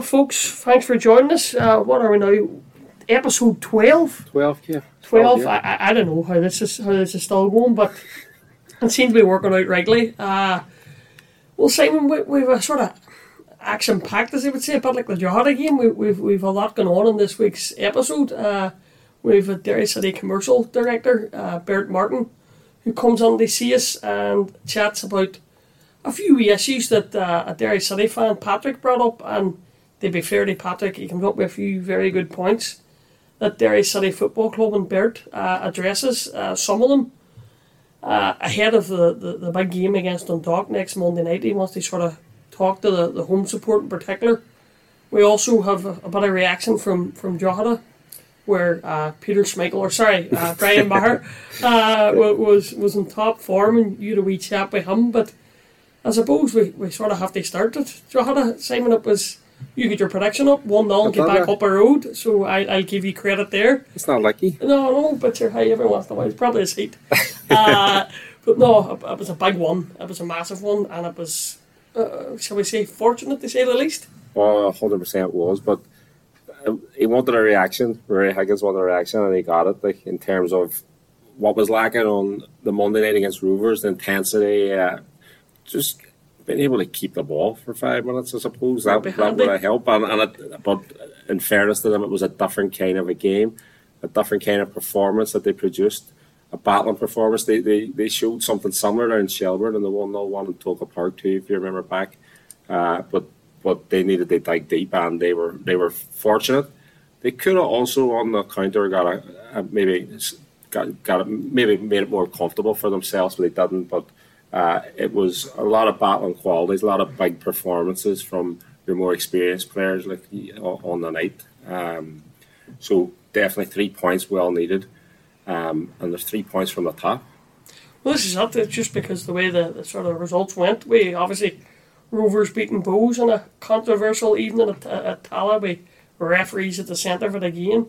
Well, folks, thanks for joining us. Uh, what are we now? Episode twelve. Twelve, yeah. Twelve. I, I, I don't know how this is how this is still going, but it seems to be working out regularly. Uh, well, Simon, we, we've a sort of action packed, as I would say, a bit like the Drogheda game. We, we've we've a lot going on in this week's episode. Uh, we've a Derry City commercial director, uh, Bert Martin, who comes on to see us and chats about a few issues that uh, a Derry City fan, Patrick, brought up. And to be fair to Patrick, he comes up with a few very good points that Derry City Football Club and Bert uh, addresses. Uh, some of them uh, ahead of the, the, the big game against Dundalk next Monday night. He wants to sort of talk to the, the home support in particular. We also have a, a bit of reaction from from Drogheda, where uh, Peter Schmeichel, or sorry, uh, Brian Maher, uh, was was in top form, and you had a wee chat with him. But I suppose we, we sort of have to start it. Drogheda, Simon, it was you get your prediction up, 1 0, get back up a road. So I, I'll give you credit there. It's not lucky. No, no, but you're high every once in a while. It's probably a seat. uh, but no, it, it, was a big one. It was a massive one, and it was, uh, shall we say, fortunate to say the least. Well, 100% was, but uh, he wanted a reaction. Rory Higgins wanted a reaction, and he got it. Like in terms of what was lacking on the Monday night against Rovers, the intensity, uh, just being able to keep the ball for five minutes, I suppose that, that would have helped. And, and it, but in fairness to them, it was a different kind of a game, a different kind of performance that they produced, a battling performance. They they, they showed something similar there in Shelbourne and the one 0 one in Tolka Park too, if you remember back. Uh, but but they needed to dig deep, and they were they were fortunate. They could have also on the counter got a, a maybe got got a, maybe made it more comfortable for themselves, but they didn't. But uh, it was a lot of battling qualities, a lot of big performances from your more experienced players like on the night. Um, so definitely three points well needed, um, and there's three points from the top. Well, this is up to just because the way the, the sort of results went. We obviously Rovers beating Bohs in a controversial evening at, at Tallaght with referees at the centre of the game,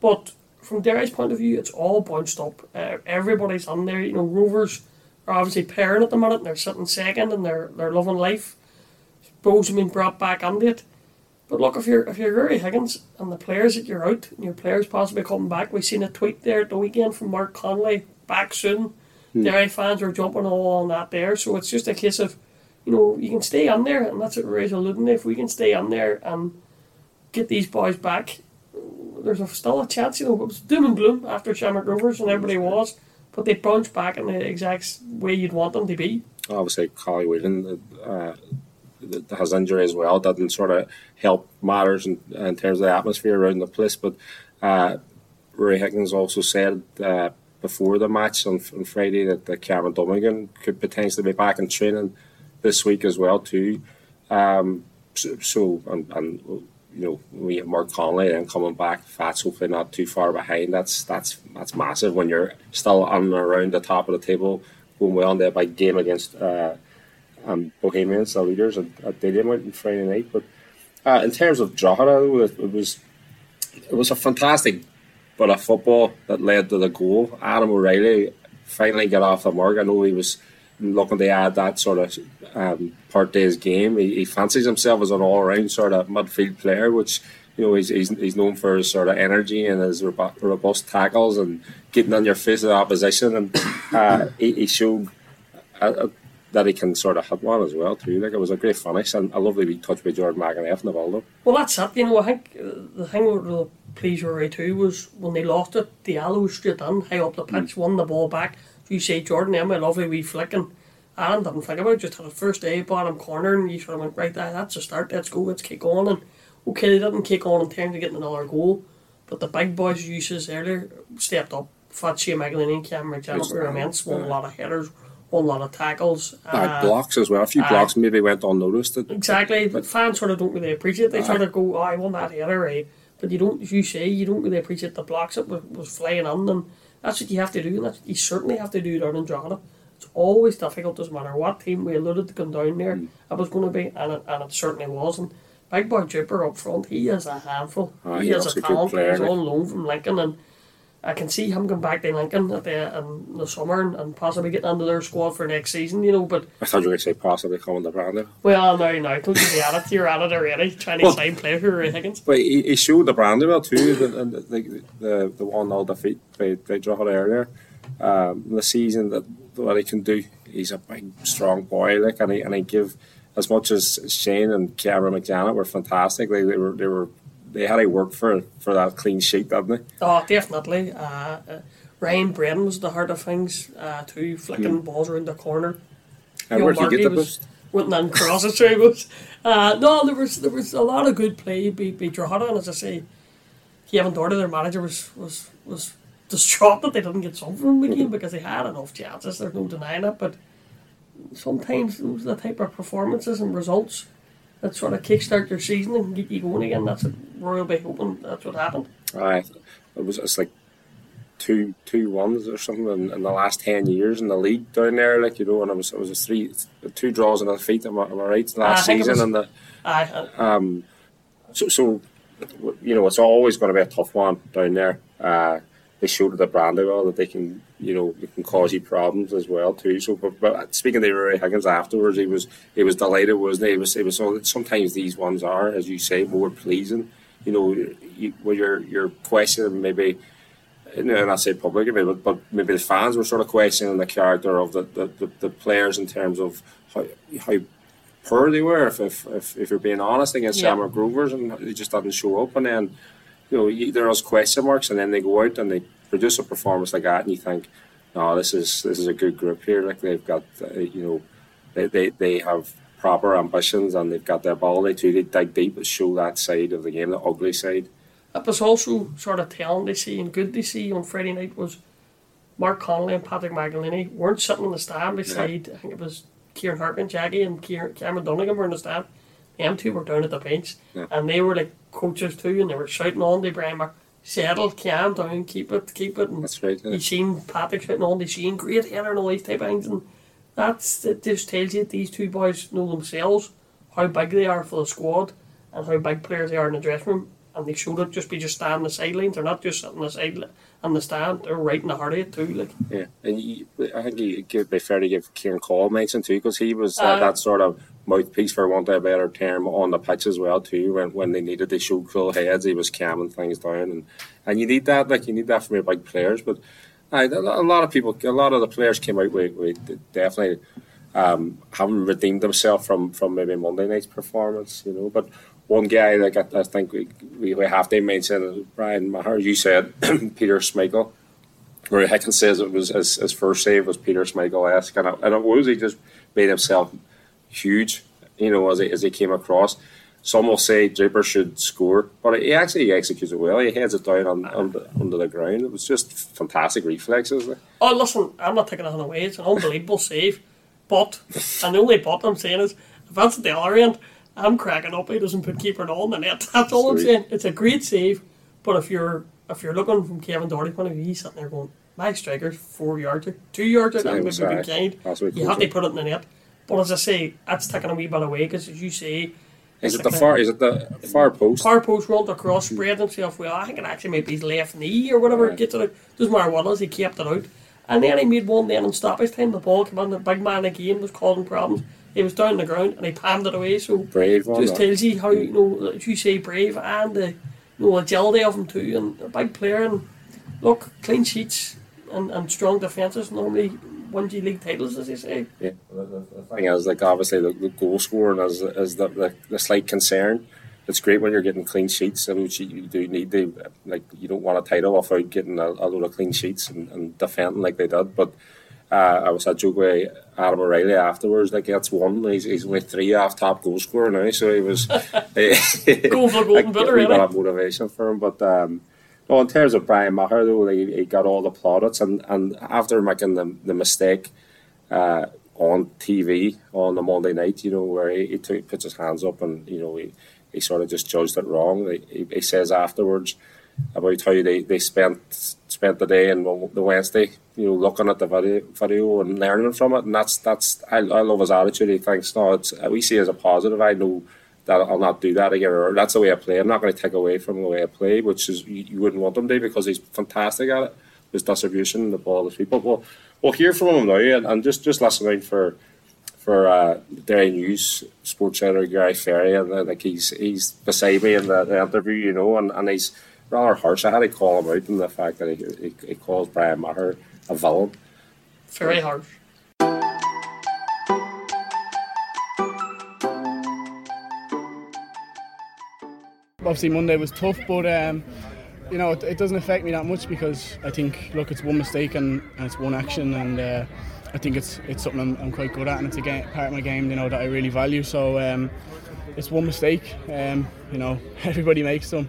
but from Derry's point of view, it's all bounced up. Uh, everybody's on there. You know, Rovers are obviously pairing at the minute and they're sitting second and they're they're loving life. Have been brought back under it. But look, if you're if you're Rory Higgins and the players that you're out and your players possibly coming back, we've seen a tweet there at the weekend from Mark Connolly back soon. Hmm. Derry fans are jumping all on that there, so it's just a case of, you know, you can stay on there, and that's what Rory's alluding to. If we can stay on there and get these boys back, there's a, still a chance. You know, it was doom and gloom after Shamrock Rovers, and everybody was but they bounce back in the exact way you'd want them to be. Obviously, Collie Whelan uh, has injury as well. Doesn't sort of help matters in, in, terms of the atmosphere around the place. But uh, Rory Higgins also said uh, before the match on, on Friday that Cameron Dummigan could potentially be back in training this week as well too. Um, so, so and, and you know, we have Mark Connolly and coming back, Fats hopefully not too far behind. That's that's that's massive when you're still on around the top of the table, going well on there by game against uh, um, Bohemians, the leaders at, at Dillian on Friday night. But uh, in terms of Drogheda, it, it was it was a fantastic but a football that led to the goal. Adam O'Reilly finally got off the mark. I know he was looking to add that sort of um, part to his game. He, he fancies himself as an all round sort of midfield player, which you know he's, he's, he's known for his sort of energy and his robust tackles and getting on your face of the opposition. And uh, he, he, showed uh, uh, that he can sort of hit one as well too. Like it was a great finish and a lovely wee touch by Jordan McEneff in the ball. Well, that's it. You know, I think uh, the thing with the please Rory too was when they lost it, Diallo was straight in, high up the pitch, mm. won the ball back. You say Jordan, Emma, lovely wee flicking Aaron didn't think about it, just had a first day, bottom corner, and you sort of went, right, there, that's a start, let's go, let's kick on. And okay, they didn't kick on in terms of getting another goal, but the big boys you said earlier stepped up. Fatsia Megalini and Cameron McDonald were immense, won a lot of headers, won a lot of tackles. Uh, blocks as well, a few uh, blocks maybe went unnoticed. Exactly, but fans sort of don't really appreciate it. They uh, sort of go, oh, I won that header, right? But you don't, as you say, you don't really appreciate the blocks that was, was flying on them. That's what you have to do, and that's what you certainly have to do down in Drogheda. It's always difficult, doesn't matter what team we alluded to come down there, mm. it was going to be, and it, and it certainly was. And Big boy Jupiter up front, he is a handful. Oh, he is a talent. He's on loan from Lincoln, and I can see him going back to Lincoln at the in the summer and, and possibly getting into their squad for next season. You know, but I thought you were going to say possibly coming to Brandon. well, no, no, don't you be at it. You're at it already, trying to Well- sign players for Rory Higgins. But he, he showed the Brandywell too, the the the, the, the one 0 defeat by, by Drogheda earlier. Um, the season that what he can do, he's a big, strong boy. Like, and he and he give as much as Shane and Cameron McJannet were fantastic. They were they were they had to work for for that clean sheet, didn't they? Oh, definitely. Uh, uh, Ryan Brennan was the heart of things uh, too, flicking balls around the corner. And where'd you get the was- boost? went and crosses through was uh, no there was there was a lot of good play by, by Drogheda and as I say Kevin Doherty their manager was was was distraught that they didn't get some from the game because they had enough chances there's no denying it but sometimes those are the type of performances and results that sort of kickstart your season and get you going again that's what we're be hoping that's what happened Aye, it was it's like two two ones or something in, in the last ten years in the league down there. Like you know, and it was it was a three two draws and a defeat. Am I, am I right? Last I season was- and the Aye, um, so so you know it's always going to be a tough one down there. Uh, they showed the Brandywell that they can you know they can cause you problems as well too. So but, but uh, speaking to Rory Higgins afterwards, he was he was delighted, wasn't he? He was he was so sometimes these ones are as you say more pleasing. You know, you, where you're you're questioning maybe. And I say public, but, but maybe the fans were sort of questioning the character of the, the, the, the players in terms of how, how poor they were, if, if, if, if you're being honest, against Yeah. Shamrock Rovers, and they just didn't show up. And then, you know, you, there was question marks, and then they go out and they produce a performance like that, and you think, no, this is this is a good group here. Like they've got, uh, you know, they, they, they have proper ambitions, and they've got the ability to they dig deep and show that side of the game, the ugly side. It was also sort of telling to see and good to see on Friday night was Mark Connolly and Patrick McEleney weren't sitting in the stand beside, I think it was Kieran Hartman, Jackie, and Kieran, Cameron Dummigan were in the stand. Them two were down at the bench, Yeah. and they were like coaches too, and they were shouting on to Mark, settle, calm down, keep it, keep it. And That's right. yeah. you seen Patrick shouting on to Shane, great header and all these type of things, and that's it just tells you these two boys know themselves how big they are for the squad and how big players they are in the dressing room, and they showed it just be just standing on the sidelines. They're not just sitting on the side on the stand; they're right in the heart of it too. Like Yeah, and you, I think you give be fair to give Ciarán Coll mention too because he was Uh, that, that sort of mouthpiece for want of a better term on the pitch as well too. When when they needed to show cool heads, he was calming things down, and and you need that like you need that from your big players. But aye, a lot a lot of people, a lot of the players came out with, with definitely um, haven't redeemed themselves from from maybe Monday night's performance, you know. But one guy like I, I think we, we we have to mention Brian Maher. You said Peter Schmeichel. Rory Higgins says it was his, his first save was Peter Schmeichel esque, and, and it was he just made himself huge, you know, as he, as he came across. Some will say Draper should score, but he actually executes it well. He heads it down on, on the, under the ground. It was just fantastic reflexes. Oh, listen, I'm not taking nothing away. It's an unbelievable save. But, and the only but I'm saying is, if that's at the other end, I'm cracking up. He doesn't put keeper and all in the net. That's all I'm saying. It's a great save, but if you're if you're looking from Kevin Doherty's point of view, he's sitting there going, my striker's four yards out, two yards out, Same and maybe as been I. kind. That's You have to put it in the net. But as I say, that's taking a wee bit away because, as you say, Is it the far? Is it the far post? Far post rolled across, mm-hmm. spread himself well. I think it actually might be his left knee or whatever. Right. Gets it out. Doesn't matter what it is, he kept it out. And then he made one then in stoppage time. The ball came in, the big man again was causing problems. He was down on the ground and he palmed it away. So Brave just that. tells you how you know as you say brave and the you know agility of him too and a big player and look clean sheets and, and strong defences normally win you league titles as they say. Yeah, the, the, the thing is, like obviously the, the goal scoring is, is the, the, the slight concern. It's great when you're getting clean sheets, and which you, you do need to like you don't want a title without getting a, a load of clean sheets and, and defending like they did. But uh, I was at joke with Adam O'Reilly afterwards. Like that's one, he's, he's only three off top goal scorer now, so he was Go for golden bit we got motivation for him. But um, no, in terms of Brian Maher, though, like, he got all the plaudits, and, and after making the, the mistake uh, on TV on the Monday night, you know, where he, he took, puts his hands up and you know he, he sort of just judged it wrong. He, he, he says afterwards about how they, they spent spent the day and the Wednesday, you know, looking at the video video and learning from it, and that's that's I, I love his attitude. He thinks no, it's we see it as a positive. I know that I'll not do that again, or that's the way I play. I'm not going to take away from the way I play, which is you, you wouldn't want him to because he's fantastic at it. His distribution, the ball, the people. We'll we'll hear from him now, and, and just just listening for for uh, Derry News Sports Editor Gary Ferry, and uh, like he's he's beside me in the, the, interview, you know, and, and he's rather harsh. I had to call him out in the fact that he, he, he calls Brian Maher a villain. Very harsh. obviously Monday was tough, but um, you know it, it, doesn't affect me that much because I think look it's one mistake and, and it's one action and uh, I think it's it's something I'm, I'm, quite good at and it's a game, part of my game you know that I really value. So um, it's one mistake. Um, you know everybody makes them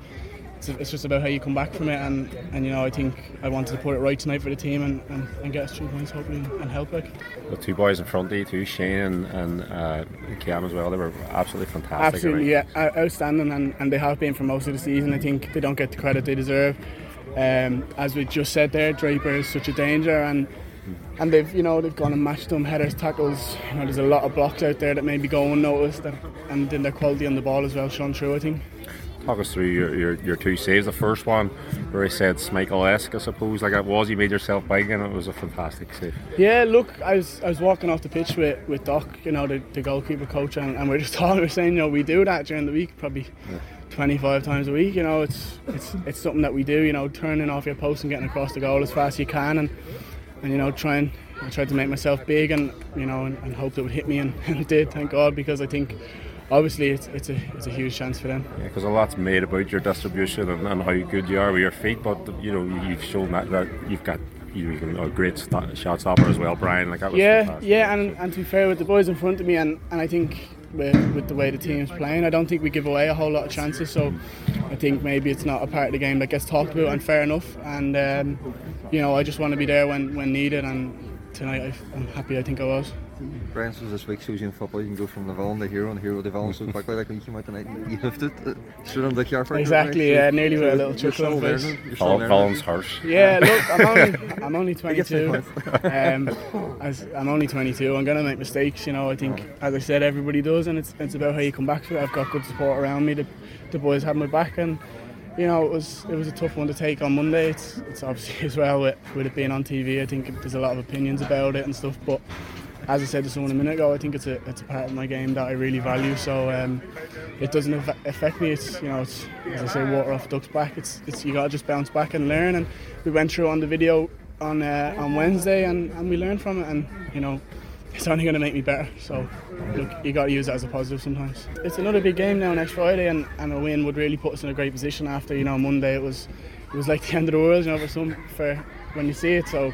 it's, it's, just about how you come back from it. And, and you know, I think I wanted to put it right tonight for the team and, and, and get us three points hopefully and help. Like the two boys in front of you, too, Shane and, and uh, Cam as well. They were absolutely fantastic. Absolutely, yeah, outstanding, and, and they have been for most of the season. I think they don't get the credit they deserve. Um, as we just said there, Draper is such a danger and and they've you know they've gone and matched them headers tackles you know there's a lot of blocks out there that maybe go unnoticed that, and then their quality on the ball as well shone through I think talk us through your, your, your two saves. The first one, where he said Schmeichel-esque, I suppose, like it was. You made yourself big, and it was a fantastic save. Yeah, look, I was I was walking off the pitch with, with Doc, you know, the, the goalkeeper coach, and, and we're just talking. We're saying, you know, we do that during the week, probably. Yeah. 25 times a week you know it's it's it's something that we do you know turning off your post and getting across the goal as fast as you can and and you know trying I tried to make myself big and you know and, and hoped it would hit me and, and it did thank God because I think obviously it's, it's a it's a huge chance for them. Yeah, because a lot's made about your distribution and, and, how good you are with your feet, but you know you've shown that, that you've got you know, a great st- shot stopper as well, Brian. Like that was yeah, fantastic. yeah, and, and to be fair with the boys in front of me, and, and I think with, with the way the team's playing, I don't think we give away a whole lot of chances. So I think maybe it's not a part of the game that gets talked about, and fair enough. And um, you know, I just want to be there when when needed, and tonight I'm happy. I think I was. Brian says this week shows you in football you can go from the villain to hero and hero to villain so quickly like when you came out tonight you hoofed it straight on the car exactly yeah nearly with a little chuckle on face villain's harsh yeah look I'm only, I'm only 22 um, as, I'm only 22 I'm gonna make mistakes you know I think as I said everybody does and it's, it's about how you come back to it. I've got good support around me the, the boys have my back and you know, it was it was a tough one to take on Monday. It's it's obviously as well with, with it being on TV. I think there's a lot of opinions about it and stuff, but as I said to someone a minute ago, I think it's a it's a part of my game that I really value. So um, it doesn't affect me. It's you know, it's as I say, water off duck's back. It's it's you gotta just bounce back and learn. And we went through on the video on uh, on Wednesday, and, and we learned from it. And you know, it's only going to make me better. So look, you got to use that as a positive sometimes. It's another big game now next Friday, and, and a win would really put us in a great position. After you know Monday, it was it was like the end of the world, you know, for some for when you see it. So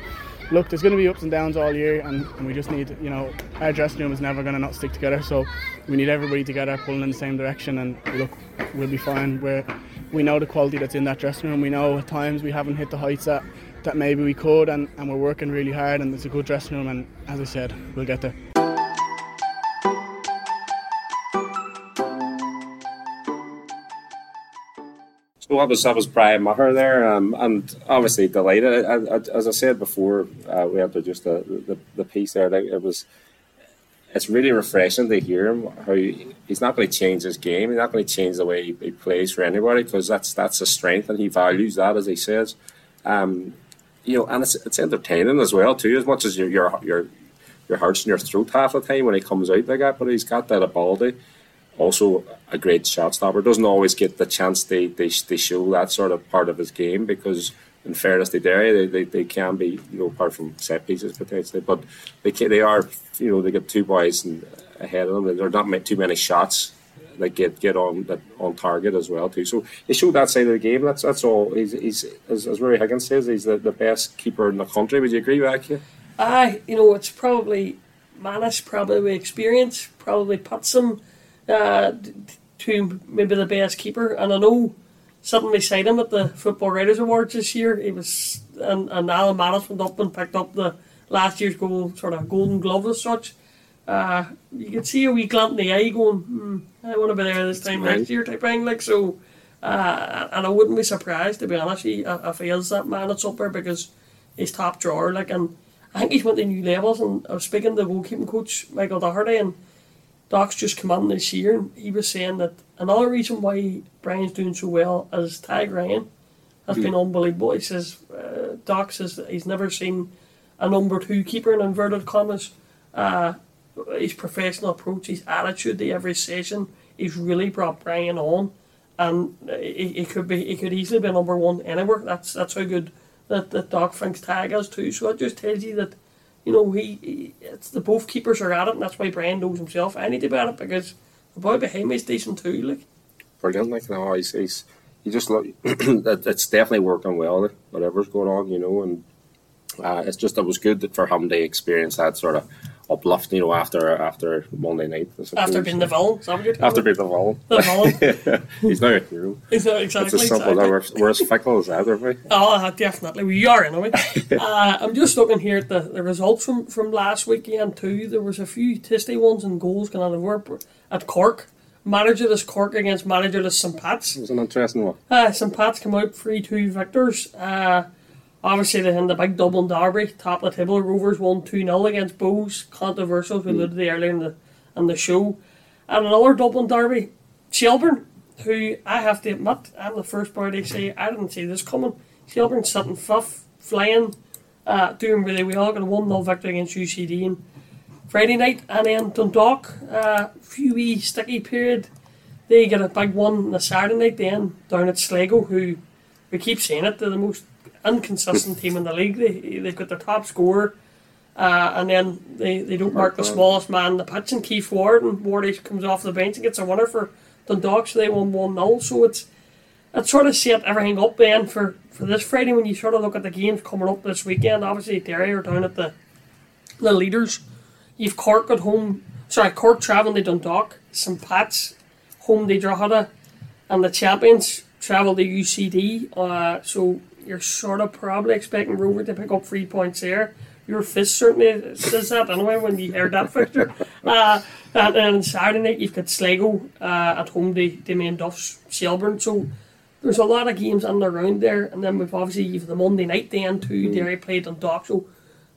look, there's going to be ups and downs all year, and, and we just need, you know, our dressing room is never going to not stick together. So we need everybody together pulling in the same direction, and look, we'll be fine. We're, we know the quality that's in that dressing room. We know at times we haven't hit the heights that, that maybe we could, and, and we're working really hard, and it's a good dressing room. And as I said, we'll get there. So that was that was Brian Maher there, um, and obviously delighted. I, I, as I said before, uh, we introduced the, the the piece there. It was it's really refreshing to hear him how he, he's not going to change his game. He's not going to change the way he, he plays for anybody because that's that's a strength and he values that as he says. Um, you know, and it's it's entertaining as well too. As much as your your your your heart's in your throat half the time when he comes out like that, but he's got that ability also a great shot stopper. Doesn't always get the chance they, they, they show that sort of part of his game because, in fairness to Derry, they, they, they can be, you know, apart from set pieces potentially, but they can, they are, you know, they get two boys and ahead of them. And there are not too many shots that get get on that on target as well too. So they showed that side of the game. That's that's all. He's, he's as, as Rory Higgins says, he's the, the best keeper in the country. Would you agree with that? Aye, you know, it's probably Mannus, probably experience, probably puts him uh, to maybe the best keeper. And I know sitting beside him at the Football Writers Awards this year, he was and, and Alan Mannus went up and picked up the last year's goal, sort of golden glove as such. Uh, you could see a wee glint in the eye going, hmm, I want to be there this time next year type thing. Like so, uh, and I wouldn't be surprised to be honest if he is that man that's up there because he's top drawer. Like, and I think he's went to new levels. And I was speaking to the goalkeeping coach Michael Doherty, and Doc's just come on this year, and he was saying that another reason why Brian's doing so well is Tadhg Ryan has been unbelievable. He says uh, Doc says that he's never seen a number two keeper in inverted commas. Uh, his professional approach, his attitude to every session, he's really brought Brian on, and he, he could be he could easily be number one anywhere. That's that's how good that, that Doc thinks Tadhg is too. So it just tells you that you know, he, he it's the both keepers are at it, and that's why Brian knows himself. I need to be at it because the boy behind me is decent too. Like brilliant, like no, he's, he's he just look. it's definitely working well. Whatever's going on, you know, and uh, it's just it was good that for him to experience that sort of uplift, you know, after after Monday night. After being the villain, After being the villain. The villain. He's now a hero. He's not exactly. It's as simple exactly. we're, we're as fickle as that, aren't we? Oh, definitely. We are, anyway. uh, I'm just looking here at the, the results from, from last weekend, too. There was a few tasty ones and goals going on over at Cork. Managerless Cork against managerless St. Pat's. It was an interesting one. Uh, St. Pat's come out 3 2 victors. Uh, obviously, they had the big Dublin derby, top of the table. Rovers won 2 0 against Bohs. Controversial, we alluded to earlier in the, in the show. And another Dublin derby, Shelbourne, who I have to admit, I'm the first boy to say I didn't see this coming. Shelbourne sitting fifth, flying, uh, doing really well, got a 1 0 victory against UCD. And Friday night, and then Dundalk, uh, few wee sticky period. They get a big one on the Saturday night then down at Sligo, who we keep saying it, they're the most inconsistent team in the league. They, they've got their top scorer, uh, and then they, they don't mark the smallest man in the pitch, and Keith Ward, and Wardy comes off the bench and gets a winner for Dundalk, so they won 1 0. So it's it sort of set everything up then for, for this Friday when you sort of look at the games coming up this weekend. Obviously, Derry are down at the the leaders. You've Cork at home, sorry, Cork travelling to Dundalk, St. Pat's home to Drogheda, and the champions travel to UCD. Uh, so you're sort of probably expecting Rover to pick up three points there. Your fist certainly says that anyway when you heard that fixture. Uh, and then Saturday night you've got Sligo uh, at home to, to main Duffs, Shelbourne. So there's a lot of games in the round there. And then we've obviously you've the Monday night then too. Derry played on Dock. So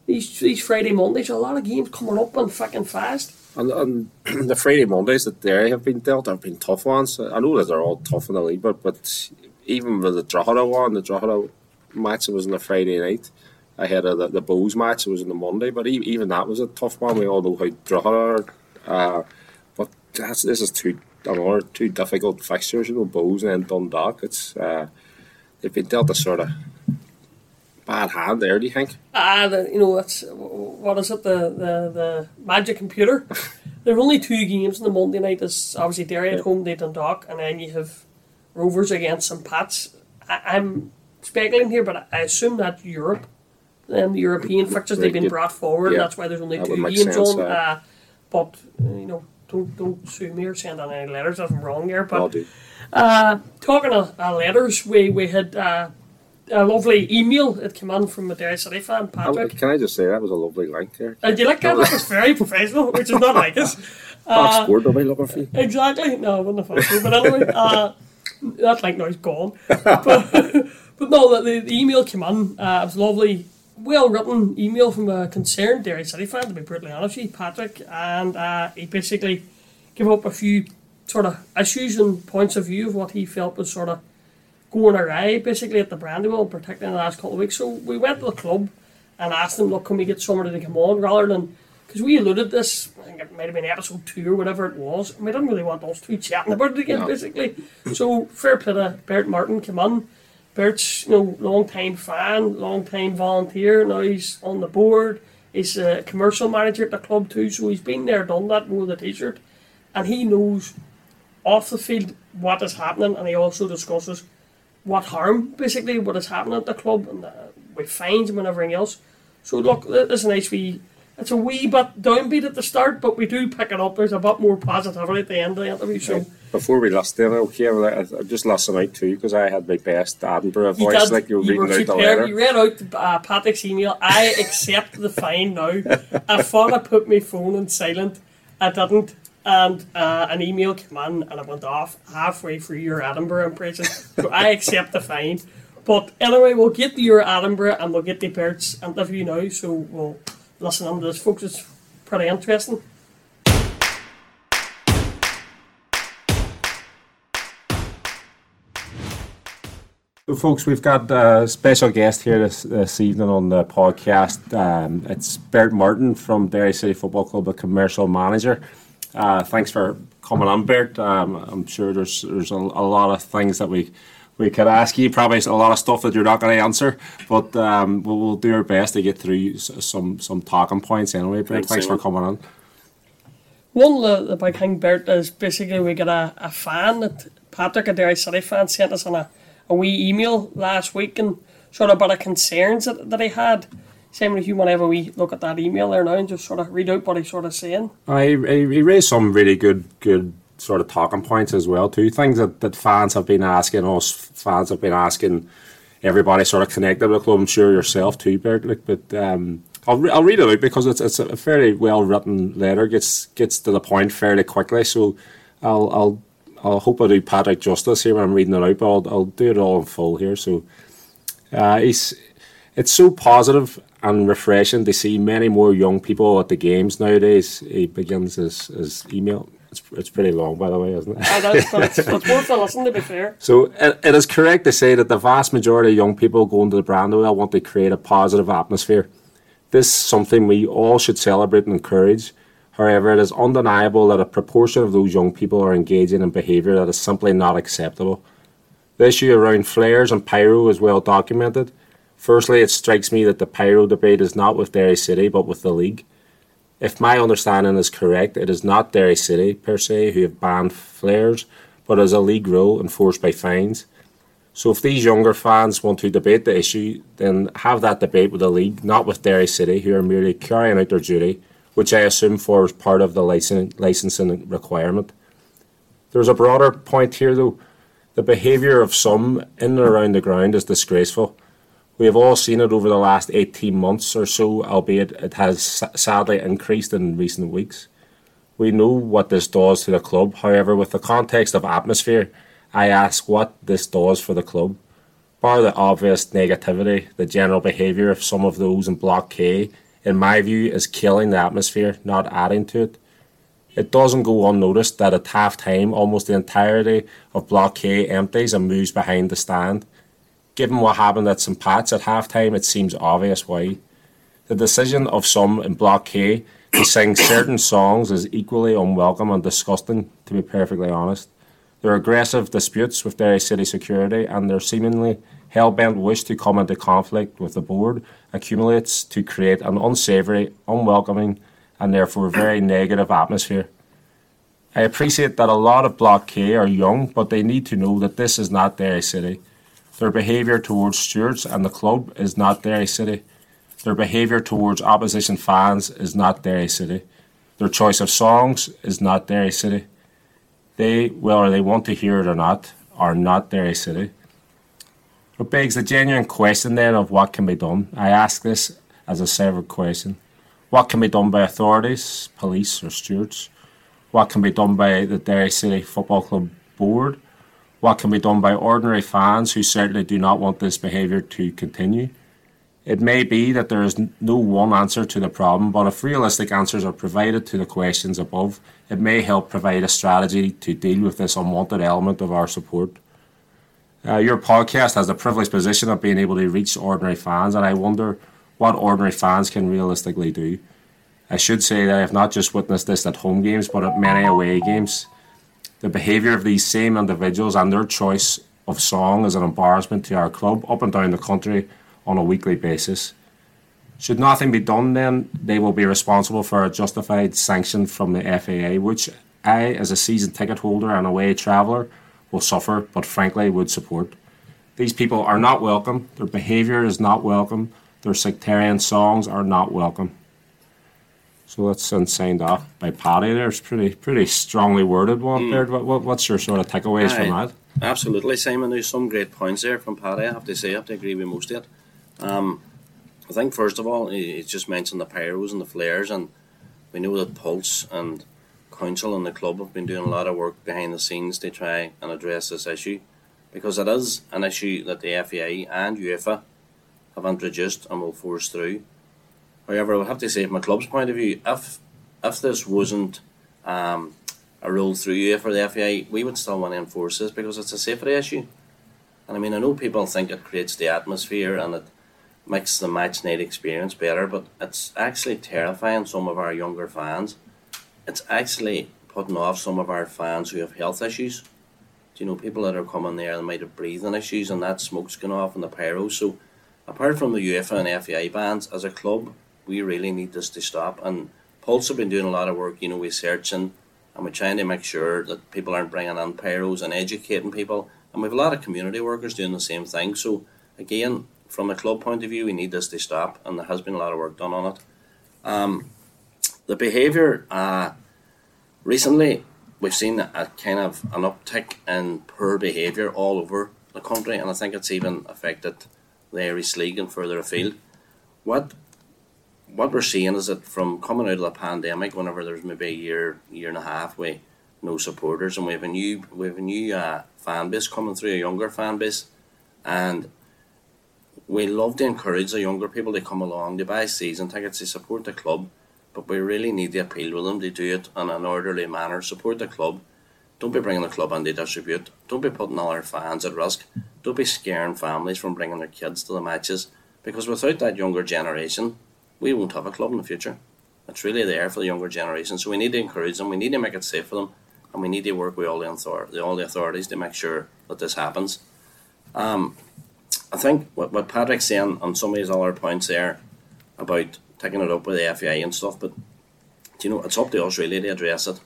these these Friday Mondays, a lot of games coming up and fucking fast. And, and the Friday Mondays that they have been dealt have been tough ones. I know that they're all tough in the league, but, but even with the Drogheda one, the Drogheda match was on the Friday night ahead of the, the Bohs match, it was on the Monday. But even, even that was a tough one. We all know how Drogheda are. Uh, but that's, this is two another two difficult fixtures, you know, Bohs and then Dundalk. It's uh, they've been dealt a sort of bad hand there. Do you think? Ah, the, you know, it's what is it? The the, the magic computer. there are only two games on the Monday night. There's obviously Derry at home, they Dundalk, and then you have Rovers against St. Pat's. I, I'm speculating here, but I assume that Europe. Then the European fixtures they've been brought forward. yeah. That's why there's only That two games sense, on. uh, Uh, but you know, don't don't sue me or send on any letters if I'm wrong here. But uh, talking of uh, letters, we we had uh, a lovely email that came in from a Derry City fan, Patrick. Can I just say that was a lovely link there? And you like that? That was very professional, which is not like us. Box scored, they'll be looking for you. Exactly. No, I wouldn't have thought so. But anyway, uh, like now is gone. But, but no, the, the email came in. Uh, it was lovely, well written email from a concerned Derry City fan, to be brutally honest with you, Patrick. And uh, he basically gave up a few sort of issues and points of view of what he felt was sort of going awry basically at the Brandywell, particularly in the last couple of weeks. So we went to the club and asked them, look, can we get somebody to come on rather than because we alluded this, I think it might have been episode two or whatever it was, and we didn't really want us two chatting about it again, No. basically. So fair play to Bert Martin come on. Bert's you know long time fan, long time volunteer. Now he's on the board. He's a commercial manager at the club too, so he's been there, done that, wore the t-shirt, and he knows off the field what is happening, and he also discusses what harm basically what is happening at the club and uh, with fines and everything else. So look, it's a nice wee. It's a wee bit downbeat at the start, but we do pick it up. There's a bit more positivity at the end of the interview. So Before we to it, okay, well, I, I just listened out too because I had my best Edinburgh you, voice, did, like you were you reading out the letter. You read out uh, Patrick's email. I accept the fine now. I thought I put my phone on silent. I didn't. And uh, an email came in and it went off halfway through your Edinburgh impression. So I accept the fine. But anyway, we'll get to your Edinburgh and we'll get to Bert's interview now. So we'll listen into this, folks. It's pretty interesting. So, folks, we've got a special guest here this, this evening on the podcast. Um, it's Bert Martin from Derry City Football Club, a commercial manager. Uh, thanks for coming on, Bert. Um, I'm sure there's there's a, a, lot of things that we we could ask you. Probably a lot of stuff that you're not going to answer, but um, we'll, we'll, do our best to get through some some talking points anyway. Bert, thanks, thanks for coming on. One of the big thing, Bert, is basically we got a, a fan that Patrick, a Derry City fan, sent us on a a wee email last week and sort of about the concerns that, that he had. Same if you want to have a wee look at that email there now and just sort of read out what he's sort of saying. I, he raised some really good good sort of talking points as well too. Things that, that fans have been asking us, fans have been asking everybody sort of connected with the club. I'm sure yourself too, Bert. But um, I'll, re- I'll read it out because it's it's a fairly well written letter. gets gets to the point fairly quickly. So I'll I'll I hope I do Patrick justice here when I'm reading it out, but I'll, I'll do it all in full here. So uh, he's, it's so positive and refreshing to see many more young people at the games nowadays. He begins his, his email. It's, it's pretty long, by the way, isn't it? it's, worth a listen, to be fair. So it, it is correct to say that the vast majority of young people going to the Brandywell want to create a positive atmosphere. This is something we all should celebrate and encourage. However, it is undeniable that a proportion of those young people are engaging in behaviour that is simply not acceptable. The issue around flares and pyro is well documented. Firstly, it strikes me that the pyro debate is not with Derry City but with the league. If my understanding is correct, it is not Derry City per se who have banned flares, but as a league rule enforced by fines. So if these younger fans want to debate the issue, then have that debate with the league, not with Derry City, who are merely carrying out their duty which I assume forms part of the licensing requirement. There's a broader point here, though. The behaviour of some in and around the ground is disgraceful. We have all seen it over the last 18 months or so, albeit it has sadly increased in recent weeks. We know what this does to the club, however, with the context of atmosphere, I ask what this does for the club. Bar the obvious negativity, the general behaviour of some of those in Block K in my view, is killing the atmosphere, not adding to it. It doesn't go unnoticed that at half time, almost the entirety of Block K empties and moves behind the stand. Given what happened at St. Pat's at halftime, it seems obvious why. The decision of some in Block K to sing certain songs is equally unwelcome and disgusting, to be perfectly honest. Their aggressive disputes with Derry City security and their seemingly hell-bent wish to come into conflict with the board accumulates to create an unsavoury, unwelcoming, and therefore very negative atmosphere. I appreciate that a lot of Block K are young, but they need to know that this is not Derry City. Their behaviour towards stewards and the club is not Derry City. Their behaviour towards opposition fans is not Derry City. Their choice of songs is not Derry City. They, whether they want to hear it or not, are not Derry City. It begs the genuine question then of what can be done. I ask this as a separate question. What can be done by authorities, police or stewards? What can be done by the Derry City Football Club board? What can be done by ordinary fans who certainly do not want this behaviour to continue? It may be that there is no one answer to the problem, but if realistic answers are provided to the questions above, it may help provide a strategy to deal with this unwanted element of our support. Uh, your podcast has the privileged position of being able to reach ordinary fans, and I wonder what ordinary fans can realistically do. I should say that I have not just witnessed this at home games, but at many away games. The behaviour of these same individuals and their choice of song is an embarrassment to our club up and down the country on a weekly basis. Should nothing be done, then they will be responsible for a justified sanction from the FAI, which I, as a season ticket holder and away traveller, will suffer, but frankly would support. These people are not welcome, their behaviour is not welcome, their sectarian songs are not welcome. So that's signed off by Paddy there. It's pretty pretty strongly worded one mm. there. What, what's your sort of takeaways Aye, from that? Absolutely, Simon. There's some great points there from Paddy. I have to say, I have to agree with most of it. Um, I think first of all, he just mentioned the pyros and the flares, and we know that Pulse and council and the club have been doing a lot of work behind the scenes to try and address this issue because it is an issue that the FAI and UEFA have introduced and will force through. However, I would have to say, from a club's point of view, if if this wasn't um, a rule through UEFA or the FAI, we would still want to enforce this because it's a safety issue. And I mean, I know people think it creates the atmosphere and it makes the match night experience better, but it's actually terrifying some of our younger fans. It's actually putting off some of our fans who have health issues. Do you know people that are coming there and might have breathing issues and that smoke's going off and the pyro. So apart from the UEFA and FAI bans, as a club, we really need this to stop. And Pulse have been doing a lot of work, you know, researching and we're trying to make sure that people aren't bringing in pyros and educating people. And we have a lot of community workers doing the same thing. So again, from a club point of view, we need this to stop, and there has been a lot of work done on it. Um, the behaviour uh, recently, we've seen a kind of an uptick in poor behaviour all over the country, and I think it's even affected the Irish League and further afield. What what we're seeing is that from coming out of the pandemic, whenever there's maybe a year, year and a half, we no supporters, and we have a new we have a new uh, fan base coming through, a younger fan base, and we love to encourage the younger people to come along, to buy season tickets, to support the club, but we really need to appeal with them to do it in an orderly manner. Support the club. Don't be bringing the club in to distribute. Don't be putting all our fans at risk. Don't be scaring families from bringing their kids to the matches. Because without that younger generation, we won't have a club in the future. It's really there for the younger generation. So we need to encourage them. We need to make it safe for them, and we need to work with all the, author- all the authorities to make sure that this happens. Um, I think what, what Patrick's saying on some of his other points there about taking it up with the FAI and stuff, but you know, it's up to us really to address it.